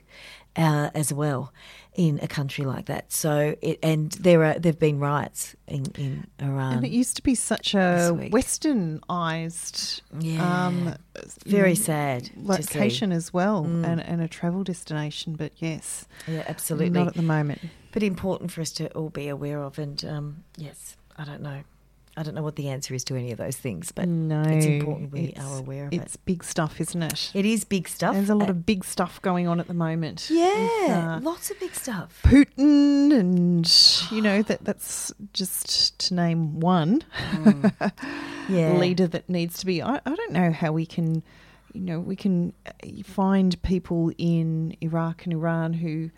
Uh, as well, in a country like that, so it and there are there've been riots in in Iran.
And it used to be such a westernized
Yeah.
um,
Very
know,
sad. Mm.
location as well and, and a travel destination. But yes,
yeah, absolutely.
not at the moment.
but important for us to all be aware of. And um, yes, I don't know. I don't know what the answer is to any of those things, but
no,
it's important we
it's-
are aware of
It's
it.
It's big stuff, isn't it?
It is big stuff.
There's a lot
Uh,
of big stuff going on at the moment.
yeah,
uh,
lots of big stuff.
Putin, and you know that that's just to name one
Yeah,
leader that needs to be. I, I don't know how we can, you know, we can uh, find people in Iraq and Iran who.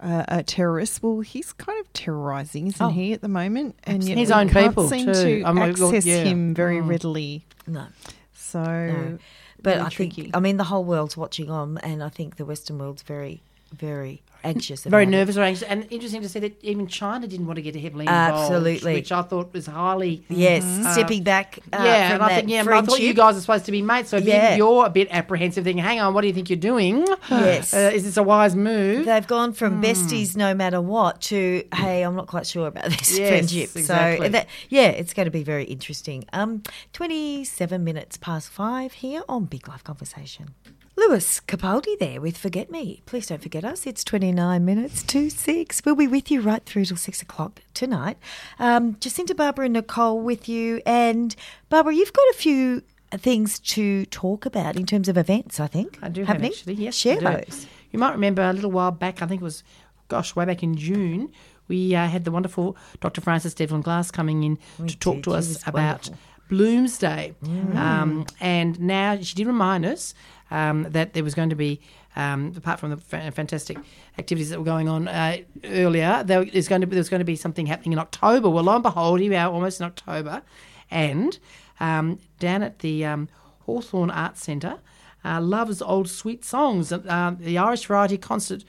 Uh, are terrorists. Well, he's kind of terrorizing, isn't
Oh,
he, at the moment? And yet
His own people
seem
too.
to
I mean, well,
access
yeah.
him very
Mm.
readily.
No,
So,
no. But
really
I think. I mean the whole world's watching on, and I think the Western world's very, very anxious.
Very nervous or anxious. And interesting to see that even China didn't want to get heavily involved.
Absolutely.
Which I thought was highly.
Yes,
Uh,
stepping back. Uh,
yeah, and I think yeah, I thought you guys are supposed to be mates. So
Yeah.
you're a bit apprehensive, thinking, "Hang on, what do you think you're doing?
Yes.
uh, is this a wise move?"
They've gone from besties no matter what to hey, I'm not quite sure about this
Yes,
friendship.
exactly.
So that yeah, it's going to be very interesting. Um, 27 minutes past five here on Big Life Conversation. Lewis Capaldi there with Forget Me. Please don't forget us. It's 29 minutes to six. We'll be with you right through till six o'clock tonight. Um, Jacinta, Barbara, and Nicole with you. And Barbara, you've got a few things to talk about in terms of events, I think.
I do
happening.
have actually. Yes,
Share those.
You might remember a little while back. I think it was, gosh, way back in June. We uh, had the wonderful Dr. Frances Devlin Glass coming in to talk
did.
to us about
wonderful.
Bloomsday. Um, and now she did remind us um, that there was going to be, um, apart from the fantastic activities that were going on uh, earlier, there is going to be, there's going to be something happening in October. Well, lo and behold, here we are almost in October, and um, down at the um, Hawthorn Arts Centre, uh, Love's Old Sweet Songs, uh, the Irish Variety Concert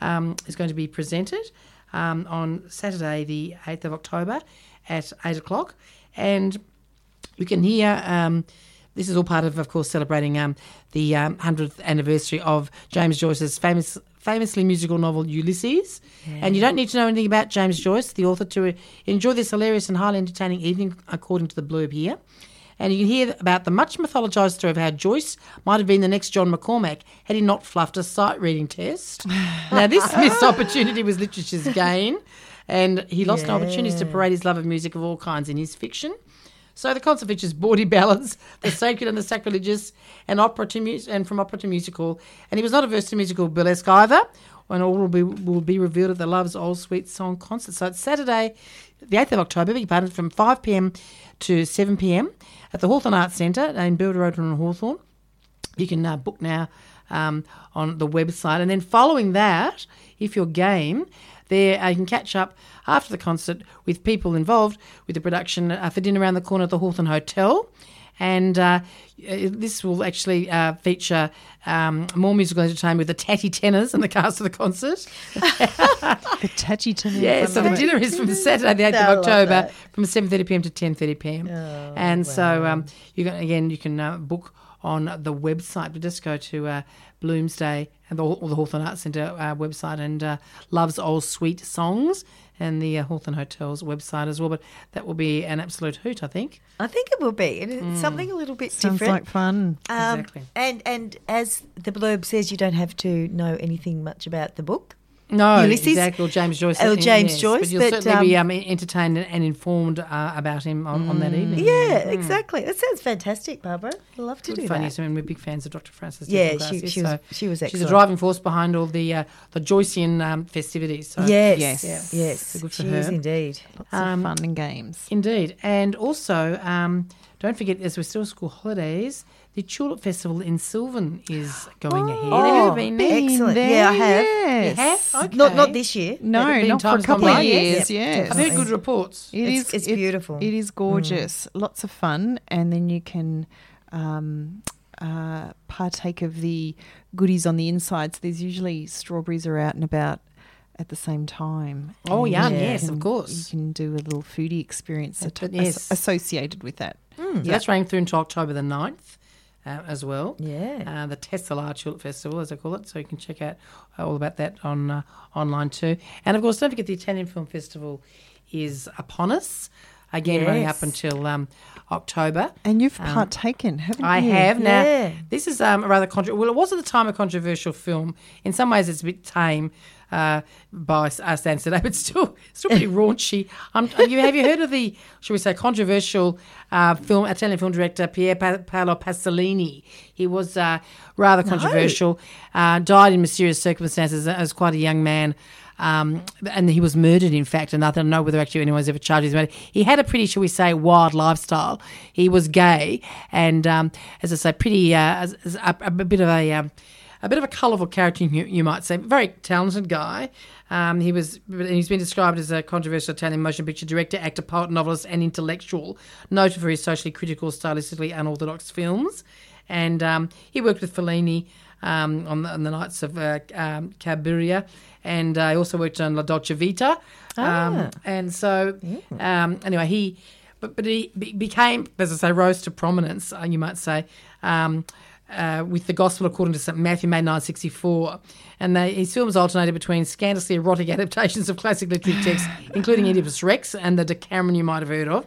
um, is going to be presented um, on Saturday, the 8th of October at 8 o'clock. And you can hear. Um, this is all part of, of course, celebrating um, the um, 100th anniversary of James Joyce's famous, famously musical novel Ulysses. And you don't need to know anything about James Joyce, the author, to enjoy this hilarious and highly entertaining evening, according to the blurb here. And you can hear about the much mythologised story of how Joyce might have been the next John McCormack had he not fluffed a sight reading test. now, this missed opportunity was literature's gain, and he lost no opportunities to parade his love of music of all kinds in his fiction. So the concert features bawdy ballads, the sacred and the sacrilegious, and opera to mu- and from opera to musical. And he was not averse to musical burlesque either. And all will be will be revealed at the Love's Old Sweet Song concert. So it's Saturday, the eighth of October. Beg pardon, from five pm to seven pm at the Hawthorn Arts Centre in Builder Road and Hawthorn. You can uh, book now um, on the website. And then following that, if you're game, there uh, you can catch up after the concert with people involved with the production uh, for dinner around the corner at the Hawthorn Hotel. And uh, this will actually uh, feature um, more musical entertainment with the Tatty Tenors and the cast of the concert.
The Tatty Tenors.
Yeah, so the dinner is from Saturday, the 8th
I
of October, from 7.30 p.m. to 10.30 p.m. and so um, you can, again, you can uh, book on the website, but just go to uh, Bloomsday and the, or the Hawthorn Arts Centre uh, website and uh, Love's Old Sweet Songs and the uh, Hawthorn Hotel's website as well. But that will be an absolute hoot, I think.
I think it will be. And it's something a little bit
Sounds
different.
like fun.
Um,
Exactly.
And and as the blurb says, you don't have to know anything much about the book.
No,
Ulysses?
exactly. Or James Joyce.
Or James
yes,
Joyce,
But you'll
but,
certainly be
um,
um, entertained and informed uh, about him on, on that evening.
Yeah, exactly. That sounds fantastic, Barbara. I'd love to
Good
do
fun.
that.
Yes, I mean, we're big fans of Dr. Frances.
Yeah,
Diffin
she-
Glasses,
she was-
so
she was
She's
excellent.
a driving force behind all the uh, the Joycean um, festivities. So.
Yes,
Yes.
yes, yes.
So good for
she is
her.
indeed.
Lots
Um,
of fun and games.
Indeed. And also, um, don't forget, as we're still school holidays, the Tulip Festival in Silvan is going ahead. Have you
Oh,
been there?
Excellent.
There,
Yeah, I have.
You
Yes.
have? Okay.
Not not this year.
No,
There have been
not for a couple of
by, yes.
years.
Yep,
Yes.
I've heard good reports.
It
It's-
is-
it's
it-
beautiful.
It is gorgeous. Lots of fun, and then you can um, uh, partake of the goodies on the inside. So there's usually strawberries are out and about at the same time.
Oh,
And
yum,
you
yes, of course.
You can do a little foodie experience
But
at-
yes.
associated with that.
So that's running through until October the 9th uh, as well.
Yeah.
Uh, the Tesla Tulip Festival, as I call it. So you can check out uh, all about that on uh, online too. And of course, don't forget the Italian Film Festival is upon us. Again, running up until um, October.
And you've partaken, haven't
I
you?
I have now.
Yeah.
This is um, a rather contro- well. It was at the time a controversial film. In some ways, it's a bit tame uh, by our standards today, but still, still pretty raunchy. Um, you, have you heard of the, shall we say, controversial uh, film Italian film director Pier pa- Paolo Pasolini? He was uh, rather controversial. Uh, died in mysterious circumstances as quite a young man. Um, and he was murdered, in fact, and I don't know whether actually anyone's ever charged him with murder. He had a pretty, shall we say, wild lifestyle. He was gay, and um, as I say, pretty, uh, a, a bit of a, um, a bit of a colourful character, you, you might say. Very talented guy. Um, he was, he's been described as a controversial Italian motion picture director, actor, poet, novelist, and intellectual, noted for his socially critical, stylistically unorthodox films. And um, he worked with Fellini um, on, the, on the Nights of uh, um, Cabiria, and uh, he also worked on La Dolce Vita. Um, and so, um, anyway, he, but, but he be- became, as I say, rose to prominence, uh, you might say. Um, uh, with the Gospel according to St Matthew, made 1964. And they, his films alternated between scandalously erotic adaptations of classic literary texts, including Oedipus Rex and the Decameron you might have heard of,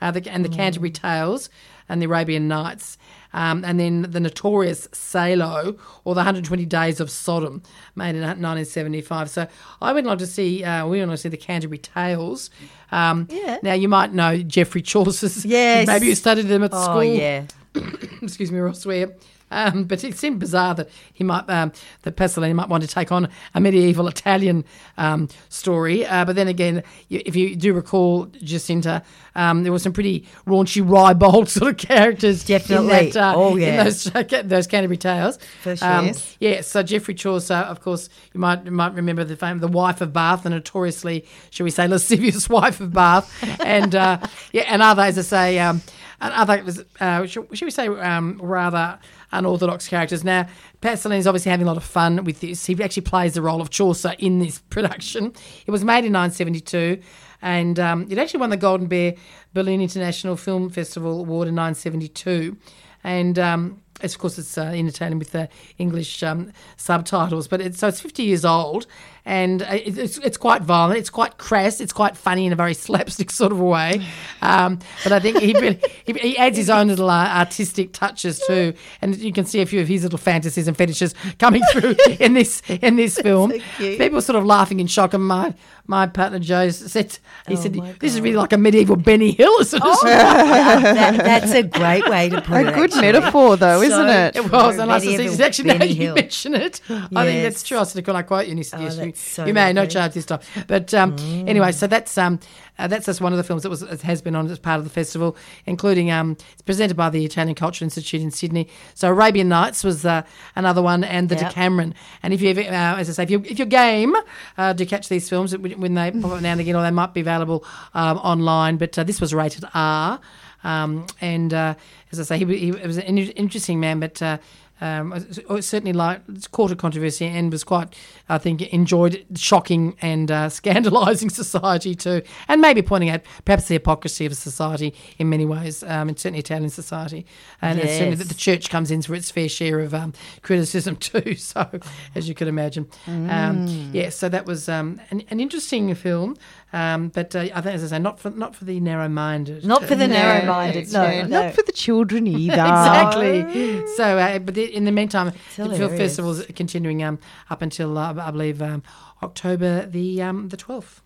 uh, the, and the Canterbury Tales and the Arabian Nights. Um, and then the notorious Salo or the 120 Days of Sodom, made in 1975. So I went along to see, uh, we went to see the Canterbury Tales. Um,
Yeah.
Now you might know Geoffrey Chaucer's.
Yes.
Maybe you studied them at
Oh
school
yeah.
excuse me, or elsewhere. Um, but it seemed bizarre that he might, um, that Pasolini might want to take on a medieval Italian um, story. Uh, but then again, if you do recall Jacinta, um, there were some pretty raunchy, ribald sort of characters.
Definitely.
In that, uh,
Oh,
in
yeah.
those those Canterbury Tales.
For sure.
Um,
Yes.
yeah, so Geoffrey Chaucer, of course, you might you might remember the fame, the wife of Bath, the notoriously, shall we say, lascivious wife of Bath, and uh, yeah, and other, as I say, um, and other, uh, should, should we say, um, rather unorthodox characters. Now, Pasolini's obviously having a lot of fun with this. He actually plays the role of Chaucer in this production. It was made in 1972. And um, it actually won the Golden Bear Berlin International Film Festival Award in 1972. And um, of course, it's uh, in Italian with the English um, subtitles, but it's, so it's 50 years old, and uh, it's, it's quite violent, it's quite crass, it's quite funny in a very slapstick sort of a way. Um, but I think he, really, he, he adds his own little uh, artistic touches too, and you can see a few of his little fantasies and fetishes coming through in this in this film.
cute.
People were sort of laughing in shock, and my my partner Joe said he said this is really like a medieval Benny Hill. Sort of
that, that's a great way to put
A
it.
A good
actually.
metaphor, though, isn't
So-
it?
It was, and I said,
Medieval
it's actually now you mention it. I think that's true. I said, can I quote you? And he said,
Oh,
yes, you,
so
you may, no
lovely.
charge this time. But um, anyway, so that's um, uh, that's just one of the films that was has been on as part of the festival, including um, it's presented by the Italian Culture Institute in Sydney. So Arabian Nights was uh, another one, and the
Yep.
Decameron. And if you, ever, uh, as I say, if you if you're game uh, to catch these films when when they pop up now and again, or they might be available um, online. But uh, this was rated R. Um, and uh, as I say, he, he was an interesting man, but. Uh, um, it certainly like it's caught a controversy and was quite, I think, enjoyed shocking and uh, scandalising society too, and maybe pointing out perhaps the hypocrisy of society in many ways, um, and certainly Italian society, and it's certainly that the church comes in for its fair share of um, criticism too. So, as you could imagine, um, yeah. So that was um, an, an interesting film, um, but uh, I think, as I say, not for not for the narrow-minded.
Not for the
No,
narrow-minded. No, no.
not for the children either.
exactly. So, uh, but in the meantime, the film
hilarious.
festival is continuing um, up until uh, I believe um, October the um, the twelfth.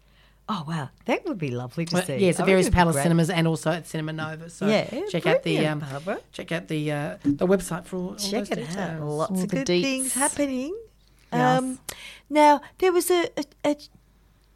Oh wow, that would be lovely to
Well,
see.
yes,
I
at various Palace cinemas and also at Cinema Nova. So
Yeah,
check out the
brilliant,
um,
Barbara.
check out the uh, the website for all, all
Check
those
it
details.
out. Lots
All
of
the
good
deets.
things happening.
Yes.
Um, now there was a, a, a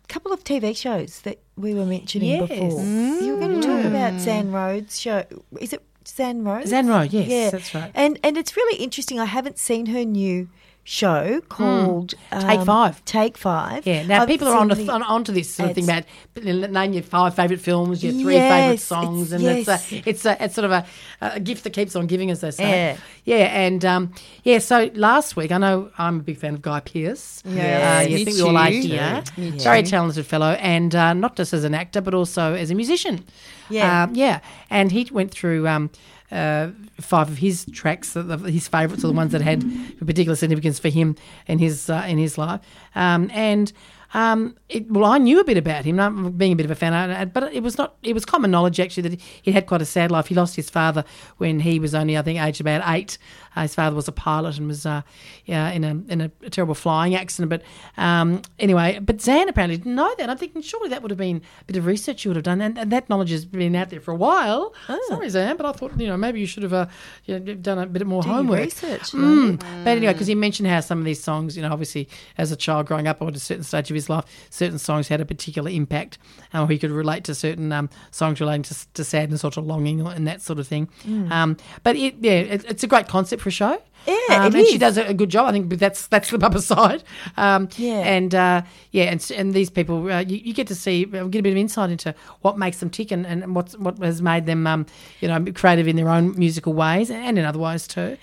couple of TV shows that we were mentioning
Yes.
before. Mm. You were going to talk about Zan Rowe's show. Is it Zan Rowe?
Zan Rowe, yes,
yeah,
that's right.
And and it's really interesting. I haven't seen her new show called
Take
um,
Five.
Take Five.
Yeah, now
I've
people are on, to, on onto this sort of thing about name your five favourite films, your three favourite songs, and it's a, it's a, it's sort of a, a gift that keeps on giving, as they say.
Yeah.
yeah, and um, yeah. So last week, I know I'm a big fan of Guy Pearce.
Yes,
uh, you think we all like
too.
here. Very talented fellow, and uh, not just as an actor, but also as a musician.
Yeah.
Um, yeah, and he went through. Um, uh, five of his tracks, his favourites, are the ones that had particular significance for him in his uh, in his life. Um, and um, it, well, I knew a bit about him, being a bit of a fan, but it was not. It was common knowledge actually that he had quite a sad life. He lost his father when he was only, I think, aged about eight. His father was a pilot and was uh, yeah, in a in a, terrible flying accident. But um, anyway, but Zan apparently didn't know that. I'm thinking surely that would have been a bit of research you would have done, and, and that knowledge has been out there for a while. Sorry, Zan, but I thought you know maybe you should have uh, you know, done a bit more
Do
homework.
research,
Mm. But anyway, because he mentioned how some of these songs, you know, obviously as a child growing up or at a certain stage of his life, certain songs had a particular impact, uh, or he could relate to certain um, songs relating to, to sadness or to longing and that sort of thing. Um, but it, yeah, it, it's a great concept for show.
Yeah,
um, and she does a, good job. I think but that's that's the upper side. Um,
Yeah.
and uh, yeah, and, and these people, uh, you, you get to see, uh, get a bit of insight into what makes them tick and, and what's, what has made them, um, you know, creative in their own musical ways and in other ways too.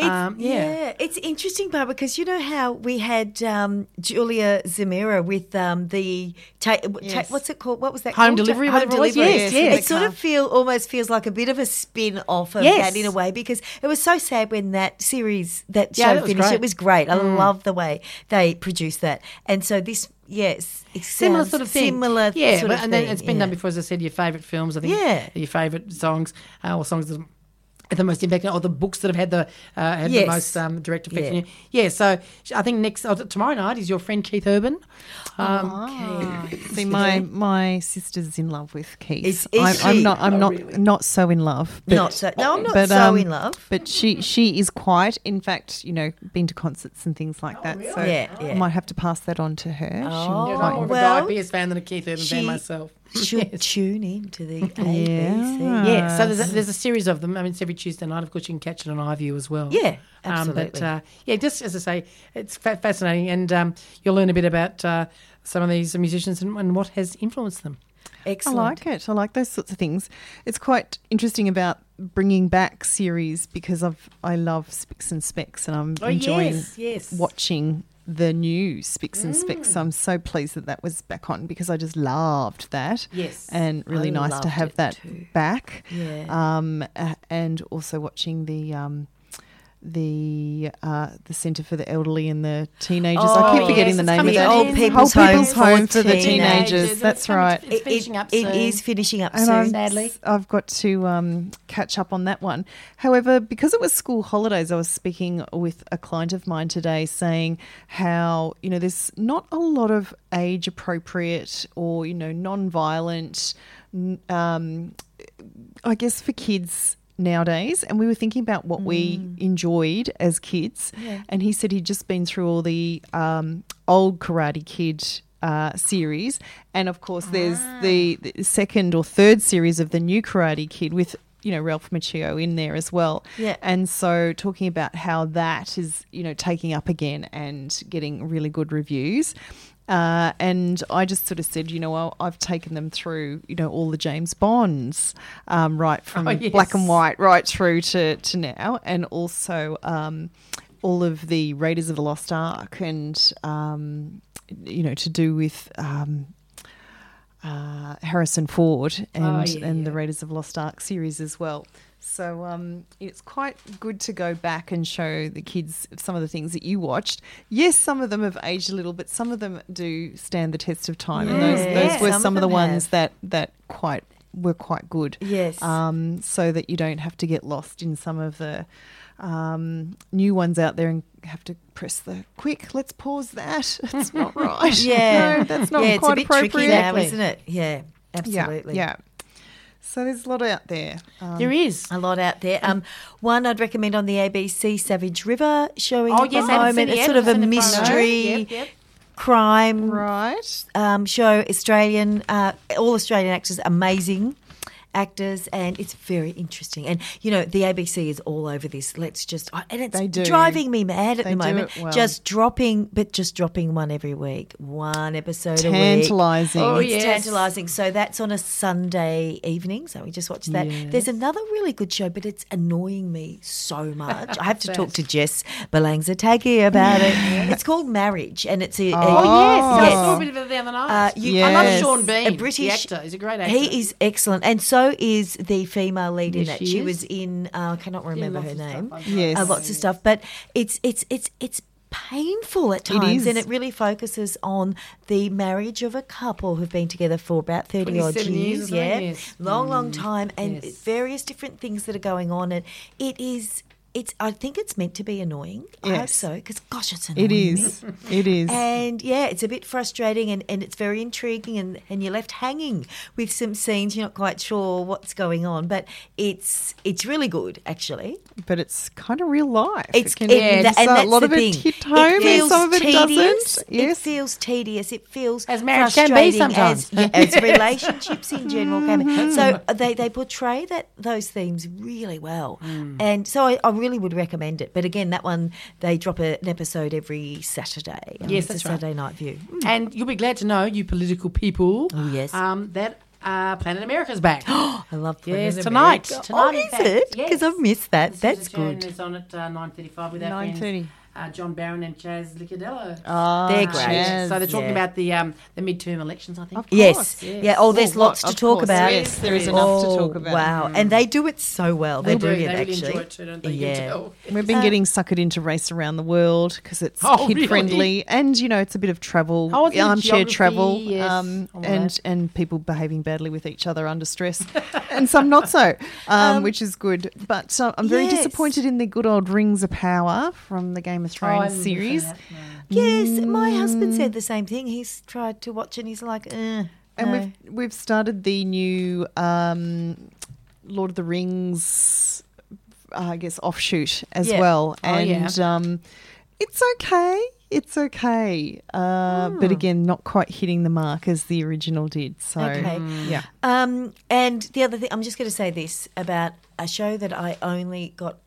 It's,
Um,
yeah. it's interesting, Barbara, because you know how we had um, Julia Zemiro with um, the ta- ta-
Yes.
what's it called? What was that?
Home
called?
delivery,
Home
it
delivery.
Yes, yes.
It sort of feel almost feels like a bit of a spin off of
Yes.
that in a way because it was so sad when that series that show
was
finished.
Mm.
It was great. I love the way they produced that, and so this yes,
similar sort of thing.
Similar,
yeah. but- and then it's been
yeah.
done before, as I said. Your favourite films, I think.
Yeah.
Your favourite songs, uh, or songs that the most impact, or the books that have had the uh, had
Yes.
the most um, direct effect on
Yeah.
you. Yeah. So I think next oh, tomorrow night is your friend Keith Urban. Um,
Ah, see, my my sister's in love with Keith.
Is- is
I'm,
she?
I'm not. I'm
Oh,
not
really?
not so in love. But,
Not so. No, I'm not
but,
so
um,
in love.
But she she is quite. In fact, you know, been to concerts and things like that. So
Yeah, yeah.
I might have to pass that on to her.
Oh,
She'll
yeah,
quite-
I'm more of a Guy Pearce fan than a Keith Urban
she-
fan myself.
She'll
Yes.
tune in to the ABC.
Yeah.
Yeah, so there's a, there's a series of them. I mean, it's every Tuesday night. Of course, you can catch it on iView as well.
Yeah,
Um, but
absolutely.
uh, yeah, just as I say, it's fa- fascinating, and um, you'll learn a bit about uh, some of these musicians and, and what has influenced them.
Excellent.
I like it. I like those sorts of things. It's quite interesting about bringing back series because I've I love Spicks and Specks and I'm enjoying
Oh, yes, yes.
watching the new Spicks and Specks. So I'm so pleased that that was back on because I just loved that.
Yes.
and really
I
nice to have that
too.
back.
Yeah.
Um, and also watching the. Um, the uh, the Centre for the Elderly and the Teenagers. I
Oh,
keep forgetting
yes,
the name of that.
Old. People's
Old
Home
People's
for
Home for the
Teenagers.
Teenagers.
It's
That's
coming
right.
It's finishing up
It
soon.
is finishing up
And
soon.
I'm,
sadly.
I've got to um, catch up on that one. However, because it was school holidays, I was speaking with a client of mine today saying how, you know, there's not a lot of age appropriate or, you know, non violent, um, I guess, for kids nowadays and we were thinking about what we enjoyed as kids
Yeah.
and he said he'd just been through all the um, old karate kid uh, series and of course there's the, the second or third series of the new karate kid with you know Ralph Macchio in there as well.
Yeah.
And so talking about how that is you know taking up again and getting really good reviews. Uh, and I just sort of said, you know, well, I've taken them through, you know, all the James Bonds, um, right from
Oh, yes.
black and white right through to, to now, and also um, all of the Raiders of the Lost Ark, and um, you know, to do with um, uh, Harrison Ford and
Oh, yeah,
and the. Raiders of the Lost Ark series as well. So um, it's quite good to go back and show the kids some of the things that you watched. Yes, some of them have aged a little, but some of them do stand the test of time. and those,
Yeah,
were
some
some,
of
the ones
have.
that that quite were quite good.
Yes.
Um, so that you don't have to get lost in some of the um, new ones out there and have to press the quick. Let's pause that. It's not right.
Yeah,
no, that's not
yeah,
quite
it's a bit tricky
appropriate.
now, isn't it? Yeah,
Yeah,
absolutely.
yeah. So there's a lot out there. Um,
There is.
A lot out there. Um, one I'd recommend on the ABC, Savage River, showing
Oh,
at
yes,
the
I haven't seen
moment. It's
yet.
sort of a
I've seen it from-
mystery
Yep, yep.
crime
right.
um, show. Australian, uh, all Australian actors, amazing actors, and it's very interesting. And you know, the ABC is all over this. Let's just, oh, and it's driving me mad at
They
the moment.
well.
Just dropping, but just dropping one every week, one episode a week.
Tantalising.
Oh,
It's
yes.
tantalising. So that's on a Sunday evening. So we just watched that. There's another really good show, but it's annoying me so much. I have to talk to Jess Belangza about it. It's called Marriage, and it's a, a-
Oh, yes.
yes.
I saw a bit of it the other night.
Uh, you-
I love Sean Bean,
A
the
British-
actor. He's a great actor.
He is excellent, and so is the female lead in
Yes,
it.
she
She was in uh, I cannot remember her
of stuff.
name.
Yes.
uh, lots of stuff, but it's it's it's it's painful at times, and it really focuses on the marriage of a couple who've been together for about thirty odd
years
years. yeah,
yes.
long, long time, and
Yes.
various different things that are going on, and it is. It's. I think it's meant to be annoying. I hope
Yes.
so, because gosh, it's annoying.
It is. it is.
And yeah, it's a bit frustrating and, and it's very intriguing and, and you're left hanging with some scenes you're not quite sure what's going on. But it's it's really good actually.
But it's kind of real life.
It's
it can,
it-
Yeah,
tha-
so
and
a lot
the
of it hit home and some of it
tedious.
doesn't. Yes.
It feels tedious. It feels
As marriage can be sometimes.
As, yeah, as relationships in general can be. So they, they portray that those themes really well,
Hmm.
and so I, I really would recommend it. But again, that one they drop a, an episode every Saturday. Um,
Yes,
it's a
that's right.
Saturday night view.
And you'll be glad to know, you political people,
Oh, yes.
um, that uh, Planet America's back.
I love
Yes, tonight.
America.
Tonight,
oh, is
fact.
it? Because
Yes.
I've missed that.
This
That's
is a tune
good.
It's on at uh, 9.35 with our
9:30.
friends uh, John Barron and Chas Licciardello.
Ah,
They're great.
Chaz.
So they're talking
Yeah.
about the um, the midterm elections, I think.
Of
Yes.
course,
yes.
Yeah. Oh, there's
Well,
lots to talk
course,
about.
yes, there is
is.
enough to
Oh,
talk about.
Wow. And they do it so well. They're
They do.
brilliant,
They really
actually.
enjoy it too, don't they? You
Yeah.
We've been getting suckered into Race Around the World because it's
Oh,
kid
really?
friendly and you know it's a bit of travel,
Oh,
armchair travel,
yes,
um, and
that.
and people behaving badly with each other under stress, and some not so, um, which is good. But uh, I'm very
yes.
disappointed in the good old Rings of Power from the Game of
Oh,
Thrones
haven't
series.
that.
Yes, my husband said the same thing. He's tried to watch and he's like, eh,
And
no.
we've we've started the new um, Lord of the Rings, uh, I guess offshoot as
Yeah.
well,
Oh, yeah.
and um, it's okay. It's okay, uh,
Hmm.
but again, not quite hitting the mark as the original did. So,
Okay.
yeah,
Um, and the other thing, I'm just going to say this about a show that I only got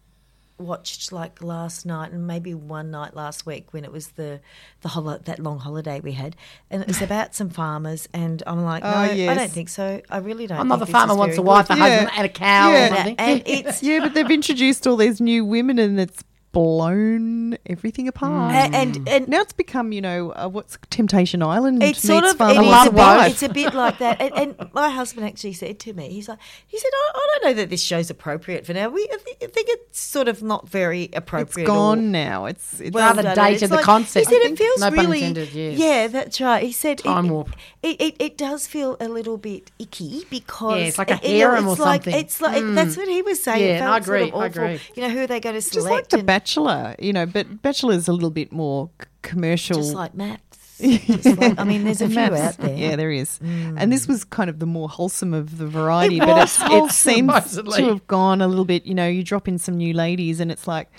watched like last night and maybe one night last week when it was the the hol- that long holiday we had, and it was about some farmers. And I'm like, oh, no,
Oh,
I don't think so. I really don't.
Another
think this
farmer wants a
very
wife, a
good.
Yeah.
husband, and a cow
Yeah.
or something.
and it's
yeah, but they've introduced all these new women, and it's blown everything apart.
and and, and
now it's become, you know, uh, what's Temptation Island?
It's sort of it is a bit, it's a bit like that. And, and my husband actually said to me, he's like, he said, I, I don't know that this show's appropriate for now. We I think, I think it's sort of not very
It's
appropriate. or-
gone now. It's it's
Well, Rather dated
It's
the
like-
concept,
He said it feels
No
really.
intended, yes.
Yeah, that's right. He said it-
Time
it,
warp.
It, it, it does feel a little bit icky because
Yeah, it's like a harem or
like,
something.
It's like that's what he was saying.
Yeah,
it
no,
felt
I agree,
Sort of
I agree.
You know who are they going to select?
just like The Bachelor, you know, but bachelor is a little bit more commercial.
just like maths. Just like- I mean, there's a few
Maths.
out there. Mm.
Yeah, there is. And this was kind of the more wholesome of the variety,
It
but
was
it's, it seems
supposedly.
to have gone a little bit, you know, you drop in some new ladies and it's like,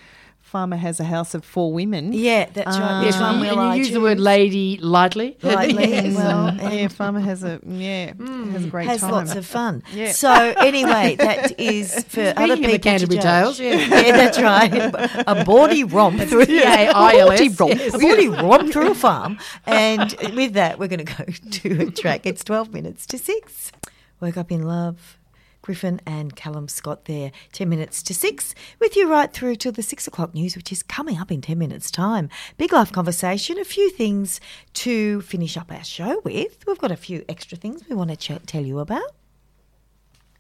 farmer has a house of four women.
Yeah, that's right.
Um,
Which
Yes,
one
and you,
will
and
I
you use the word lady lightly.
Lightly,
Yes.
well,
yeah, farmer has a yeah has a great
has
time.
lots of fun.
Yeah.
So anyway, that is for other people
of the Canterbury
to judge.
Tales, yeah.
yeah, that's right. A bawdy romp through
P-A-I-L-S,
a bawdy romp,
yes.
a bawdy romp through a farm. And with that, we're going to go to a track. It's twelve minutes to six. Woke up in love. Gryffin and Calum Scott there, 10 minutes to 6, with you right through till the 6 o'clock news, which is coming up in 10 minutes' time. Big life conversation, a few things to finish up our show with. We've got a few extra things we want to ch- tell you about.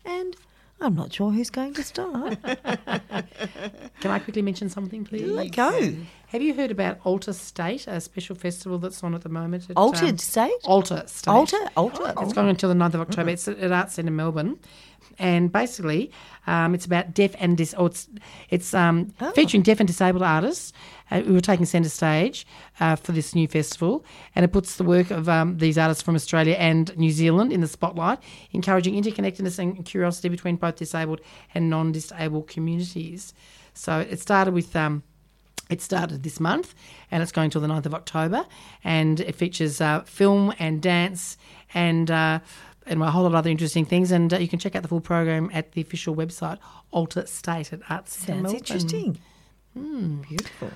And I'm not sure who's going to start.
Can I quickly mention something, please?
Let go.
Have you heard about Alter State, a special festival that's on at the moment? At,
Altered
um,
State?
Alter State.
Alter? Alter?
It's going until the 9th of October. It's at, at Arts Centre Melbourne. And basically, um, it's about deaf and dis- or it's it's um,
Oh.
featuring deaf and disabled artists uh, who are taking centre stage uh, for this new festival, and it puts the work of um, these artists from Australia and New Zealand in the spotlight, encouraging interconnectedness and curiosity between both disabled and non-disabled communities. So it started with. Um, it started this month and it's going till the 9th of October. And it features uh, film and dance and, uh, and a whole lot of other interesting things. And uh, you can check out the full program at the official website, Alter State at Arts Centre
Sounds
Melbourne.
interesting. Beautiful.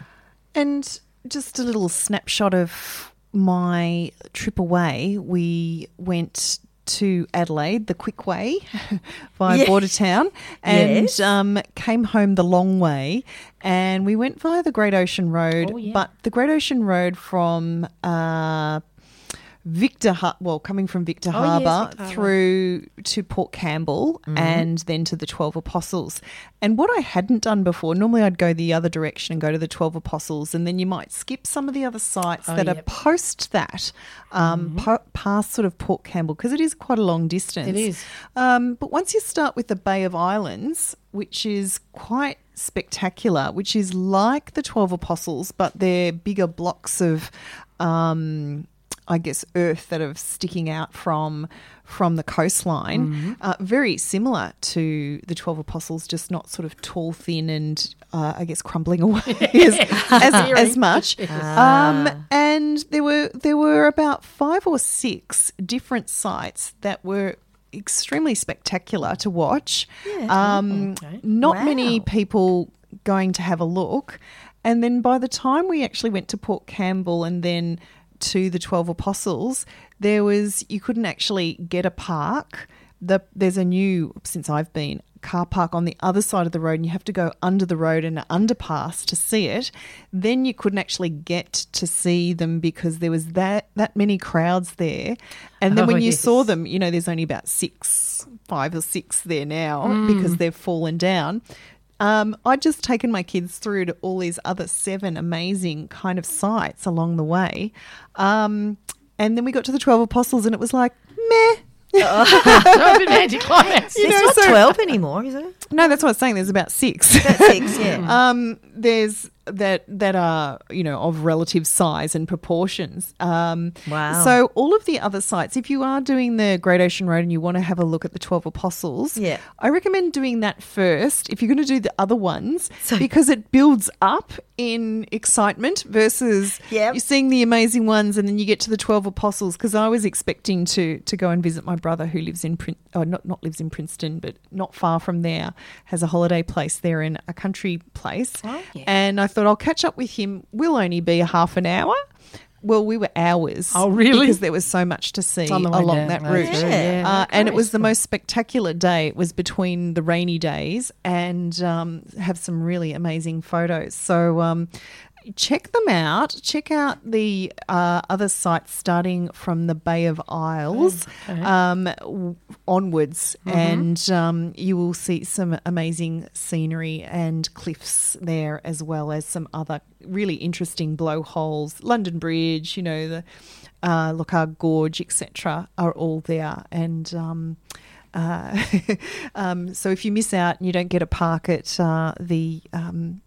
And just a little snapshot of my trip away. We went to Adelaide the quick way via
Yeah.
Bordertown and
Yes.
um, came home the long way. And we went via the Great Ocean Road,
Oh, yeah.
but the Great Ocean Road from uh, Victor, Har- well, coming from Victor
Oh, yes,
Harbour
Victor Harbour.
through to Port Campbell
Mm-hmm.
and then to the 12 Apostles. And what I hadn't done before, normally I'd go the other direction and go to the 12 Apostles, and then you might skip some of the other sites
Oh,
that are post that, um, po- past sort of Port Campbell, because it is quite a long distance.
It is.
Um, but once you start with the Bay of Islands, which is quite spectacular, which is like the 12 Apostles, but they're bigger blocks of. Um, I guess earth that are sticking out from from the coastline, uh, very similar to the Twelve Apostles, just not sort of tall, thin, and uh, I guess crumbling away as, as, as much. Um, and there were there were about five or six different sites that were extremely spectacular to watch. Um,
Okay.
Not many people going to have a look. And then by the time we actually went to Port Campbell and then to the 12 Apostles, there was, you couldn't actually get a park. The, there's a new, since I've been, car park on the other side of the road and you have to go under the road and underpass to see it. Then you couldn't actually get to see them because there was that, that many crowds there. And then
Oh,
when you
yes.
saw them, you know, there's only about six, five or six there now hmm. because they've fallen down. Um, I'd just taken my kids through to all these other seven amazing kind of sites along the way. Um, and then we got to the 12 Apostles and it was like, meh.
So a bit of anticlimax.
You
it's
know,
not
so-
12 anymore, is it?
No, that's what I was saying. There's about six.
That's six, yeah.
um, there's that that are you know of relative size and proportions. Um,
Wow.
So all of the other sites, if you are doing the Great Ocean Road and you want to have a look at the Twelve Apostles,
Yeah.
I recommend doing that first if you're going to do the other ones
So-
because it builds up in excitement versus
Yep.
you're seeing the amazing ones and then you get to the Twelve Apostles. Because I was expecting to to go and visit my brother who lives in Prin- oh, not not lives in Princetown, but not far from there, has a holiday place there in a country place.
Oh, yeah.
And I thought I'll catch up with him. We'll only be a half an hour. Well, we were hours.
Oh, really?
Because there was so much to see
on the way
along
down.
that route.
Yeah.
yeah.
Uh, and it was the most spectacular day. It was between the rainy days and um, have some really amazing photos. So um, check them out. Check out the uh, other sites starting from the Bay of Isles
Okay.
um, w- onwards, and um, you will see some amazing scenery and cliffs there, as well as some other really interesting blowholes. London Bridge, you know, the uh, Loch Ard Gorge, etc., are all there, and. Um, uh, um, so if you miss out and you don't get a park at uh, the um,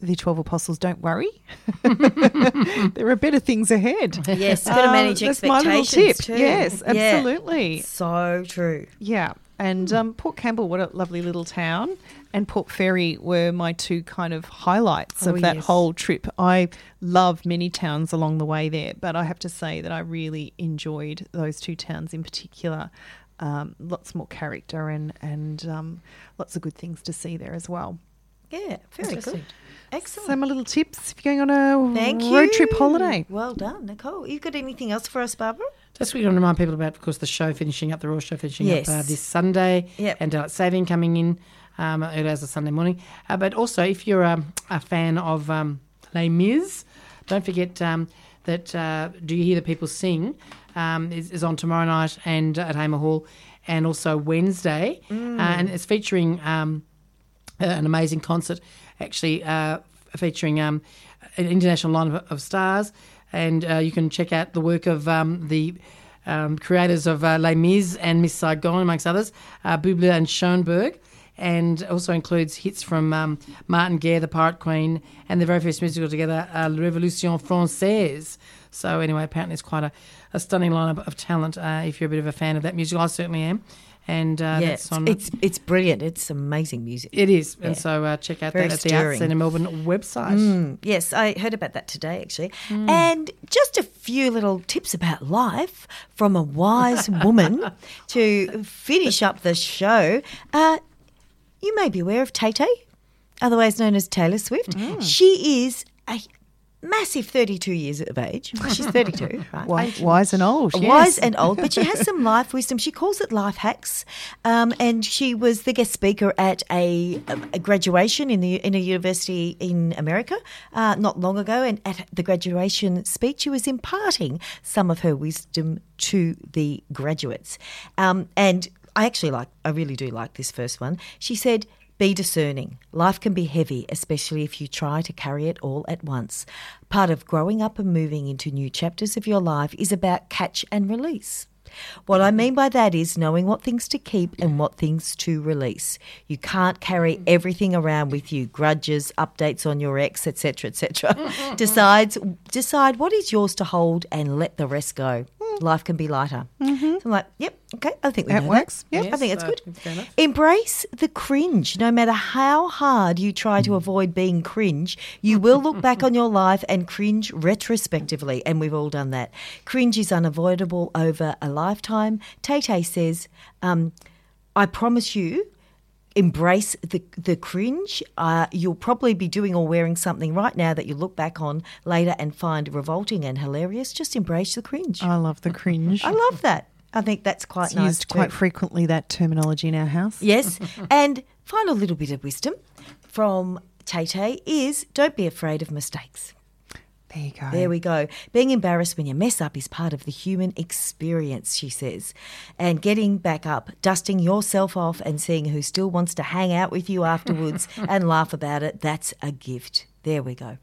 the Twelve Apostles, don't worry. there are better things ahead.
Yes, got to
Uh,
manage
that's my little
expectations
tip.
too.
Yes,
Yeah.
absolutely.
So true.
Yeah. And um, Port Campbell, what a lovely little town, and Port Fairy were my two kind of highlights
Oh,
of that
yes.
whole trip. I love many towns along the way there, but I have to say that I really enjoyed those two towns in particular. Um, lots more character and and um, lots of good things to see there as well.
Yeah, very good. Excellent.
So my little tips if you're going on a
Thank
road
you.
trip holiday.
Well done, Nicole. You got anything else for us, Barbara?
Just we want to remind people about, of course, the show finishing up, the Royal show finishing
Yes.
up uh, this Sunday,
Yep.
and Daylight Saving coming in um, early as a Sunday morning. Uh, but also, if you're um, a fan of um, Les Mis, don't forget um, that uh, Do You Hear the People Sing um, is, is on tomorrow night and at Hamer Hall, and also Wednesday, uh, and it's featuring um, uh, an amazing concert, actually uh, featuring um, an international line of stars, and uh, you can check out the work of um, the um, creators of uh, Les Mis and Miss Saigon, amongst others, uh, and Schoenberg. And also includes hits from um, Martin Guerre, the Pirate Queen, and the very first musical together, uh, La Révolution Française. So, anyway, apparently it's quite a, a stunning lineup of talent uh, if you're a bit of a fan of that musical. I certainly am. And uh,
yeah,
that's on.
it's it's brilliant. It's amazing music.
It is,
Yeah.
and so uh, check out
Very
that at the Arts. Centre Melbourne website.
Mm, yes, I heard about that today, actually.
Mm.
And just a few little tips about life from a wise woman to finish up the show. Uh, you may be aware of Tay Tay, otherwise known as Taylor Swift.
Mm.
She is a massive 32 years of age. She's 32, right?
Wise, wise and old.
Wise and old, but she has some life wisdom. She calls it life hacks, um, and she was the guest speaker at a, a graduation in the in a university in America uh, not long ago. And at the graduation speech, she was imparting some of her wisdom to the graduates. Um, and I actually like, I really do like this first one. She said. Be discerning. Life can be heavy, especially if you try to carry it all at once. Part of growing up and moving into new chapters of your life is about catch and release. What I mean by that is knowing what things to keep and what things to release. You can't carry everything around with you, grudges, updates on your ex, etc., etc. Decides decide what is yours to hold and let the rest go. Life can be lighter. So I'm like, yep, okay, I think we
That
know
works.
That.
Yep.
I think
it's
good. Embrace the cringe. No matter how hard you try to avoid being cringe, you will look back on your life and cringe retrospectively. And we've all done that. Cringe is unavoidable over a lifetime. Tay Tay says, um, I promise you, embrace the the cringe. Uh, you'll probably be doing or wearing something right now that you look back on later and find revolting and hilarious. Just embrace the cringe.
I love the cringe.
I love that. I think that's quite
It's
nice.
used
too.
quite frequently that terminology in our house.
Yes. and final little bit of wisdom from Tay Tay is don't be afraid of mistakes.
There you go.
There we go. Being embarrassed when you mess up is part of the human experience, she says. And getting back up, dusting yourself off, and seeing who still wants to hang out with you afterwards and laugh about it, that's a gift. There we go.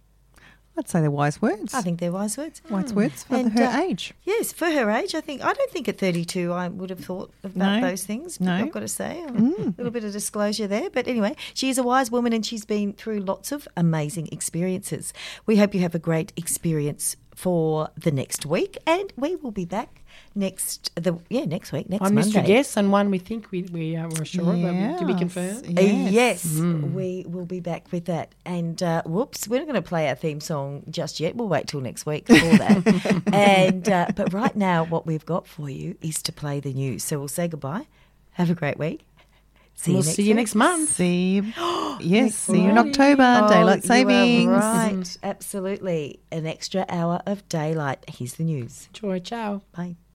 I'd say they're wise words.
I think they're wise words.
wise words for
And,
her
uh,
age.
Yes, for her age, I think. I don't think at 32 I would have thought about
No.
those things.
No. Mm.
I've got to say. A little bit of disclosure there. But anyway, she is a wise woman and she's been through lots of amazing experiences. We hope you have a great experience for the next week. And we will be back next, the yeah, next week, next
One
Monday.
mystery guess and one we think we, we uh, were sure of, but to be
Yes,
confirmed.
Uh,
Yes.
Yes,
Mm.
we will be back with that. And uh, whoops, we're not going to play our theme song just yet. We'll wait till next week for that. and uh, but right now, what we've got for you is to play the news. So we'll say goodbye. Have a great week. See
we'll
you next
see you next month.
See you. yes, see you in October.
Oh,
Daylight
you are
savings.
right, absolutely. An extra hour of daylight. Here's the news.
Joy, ciao.
Bye.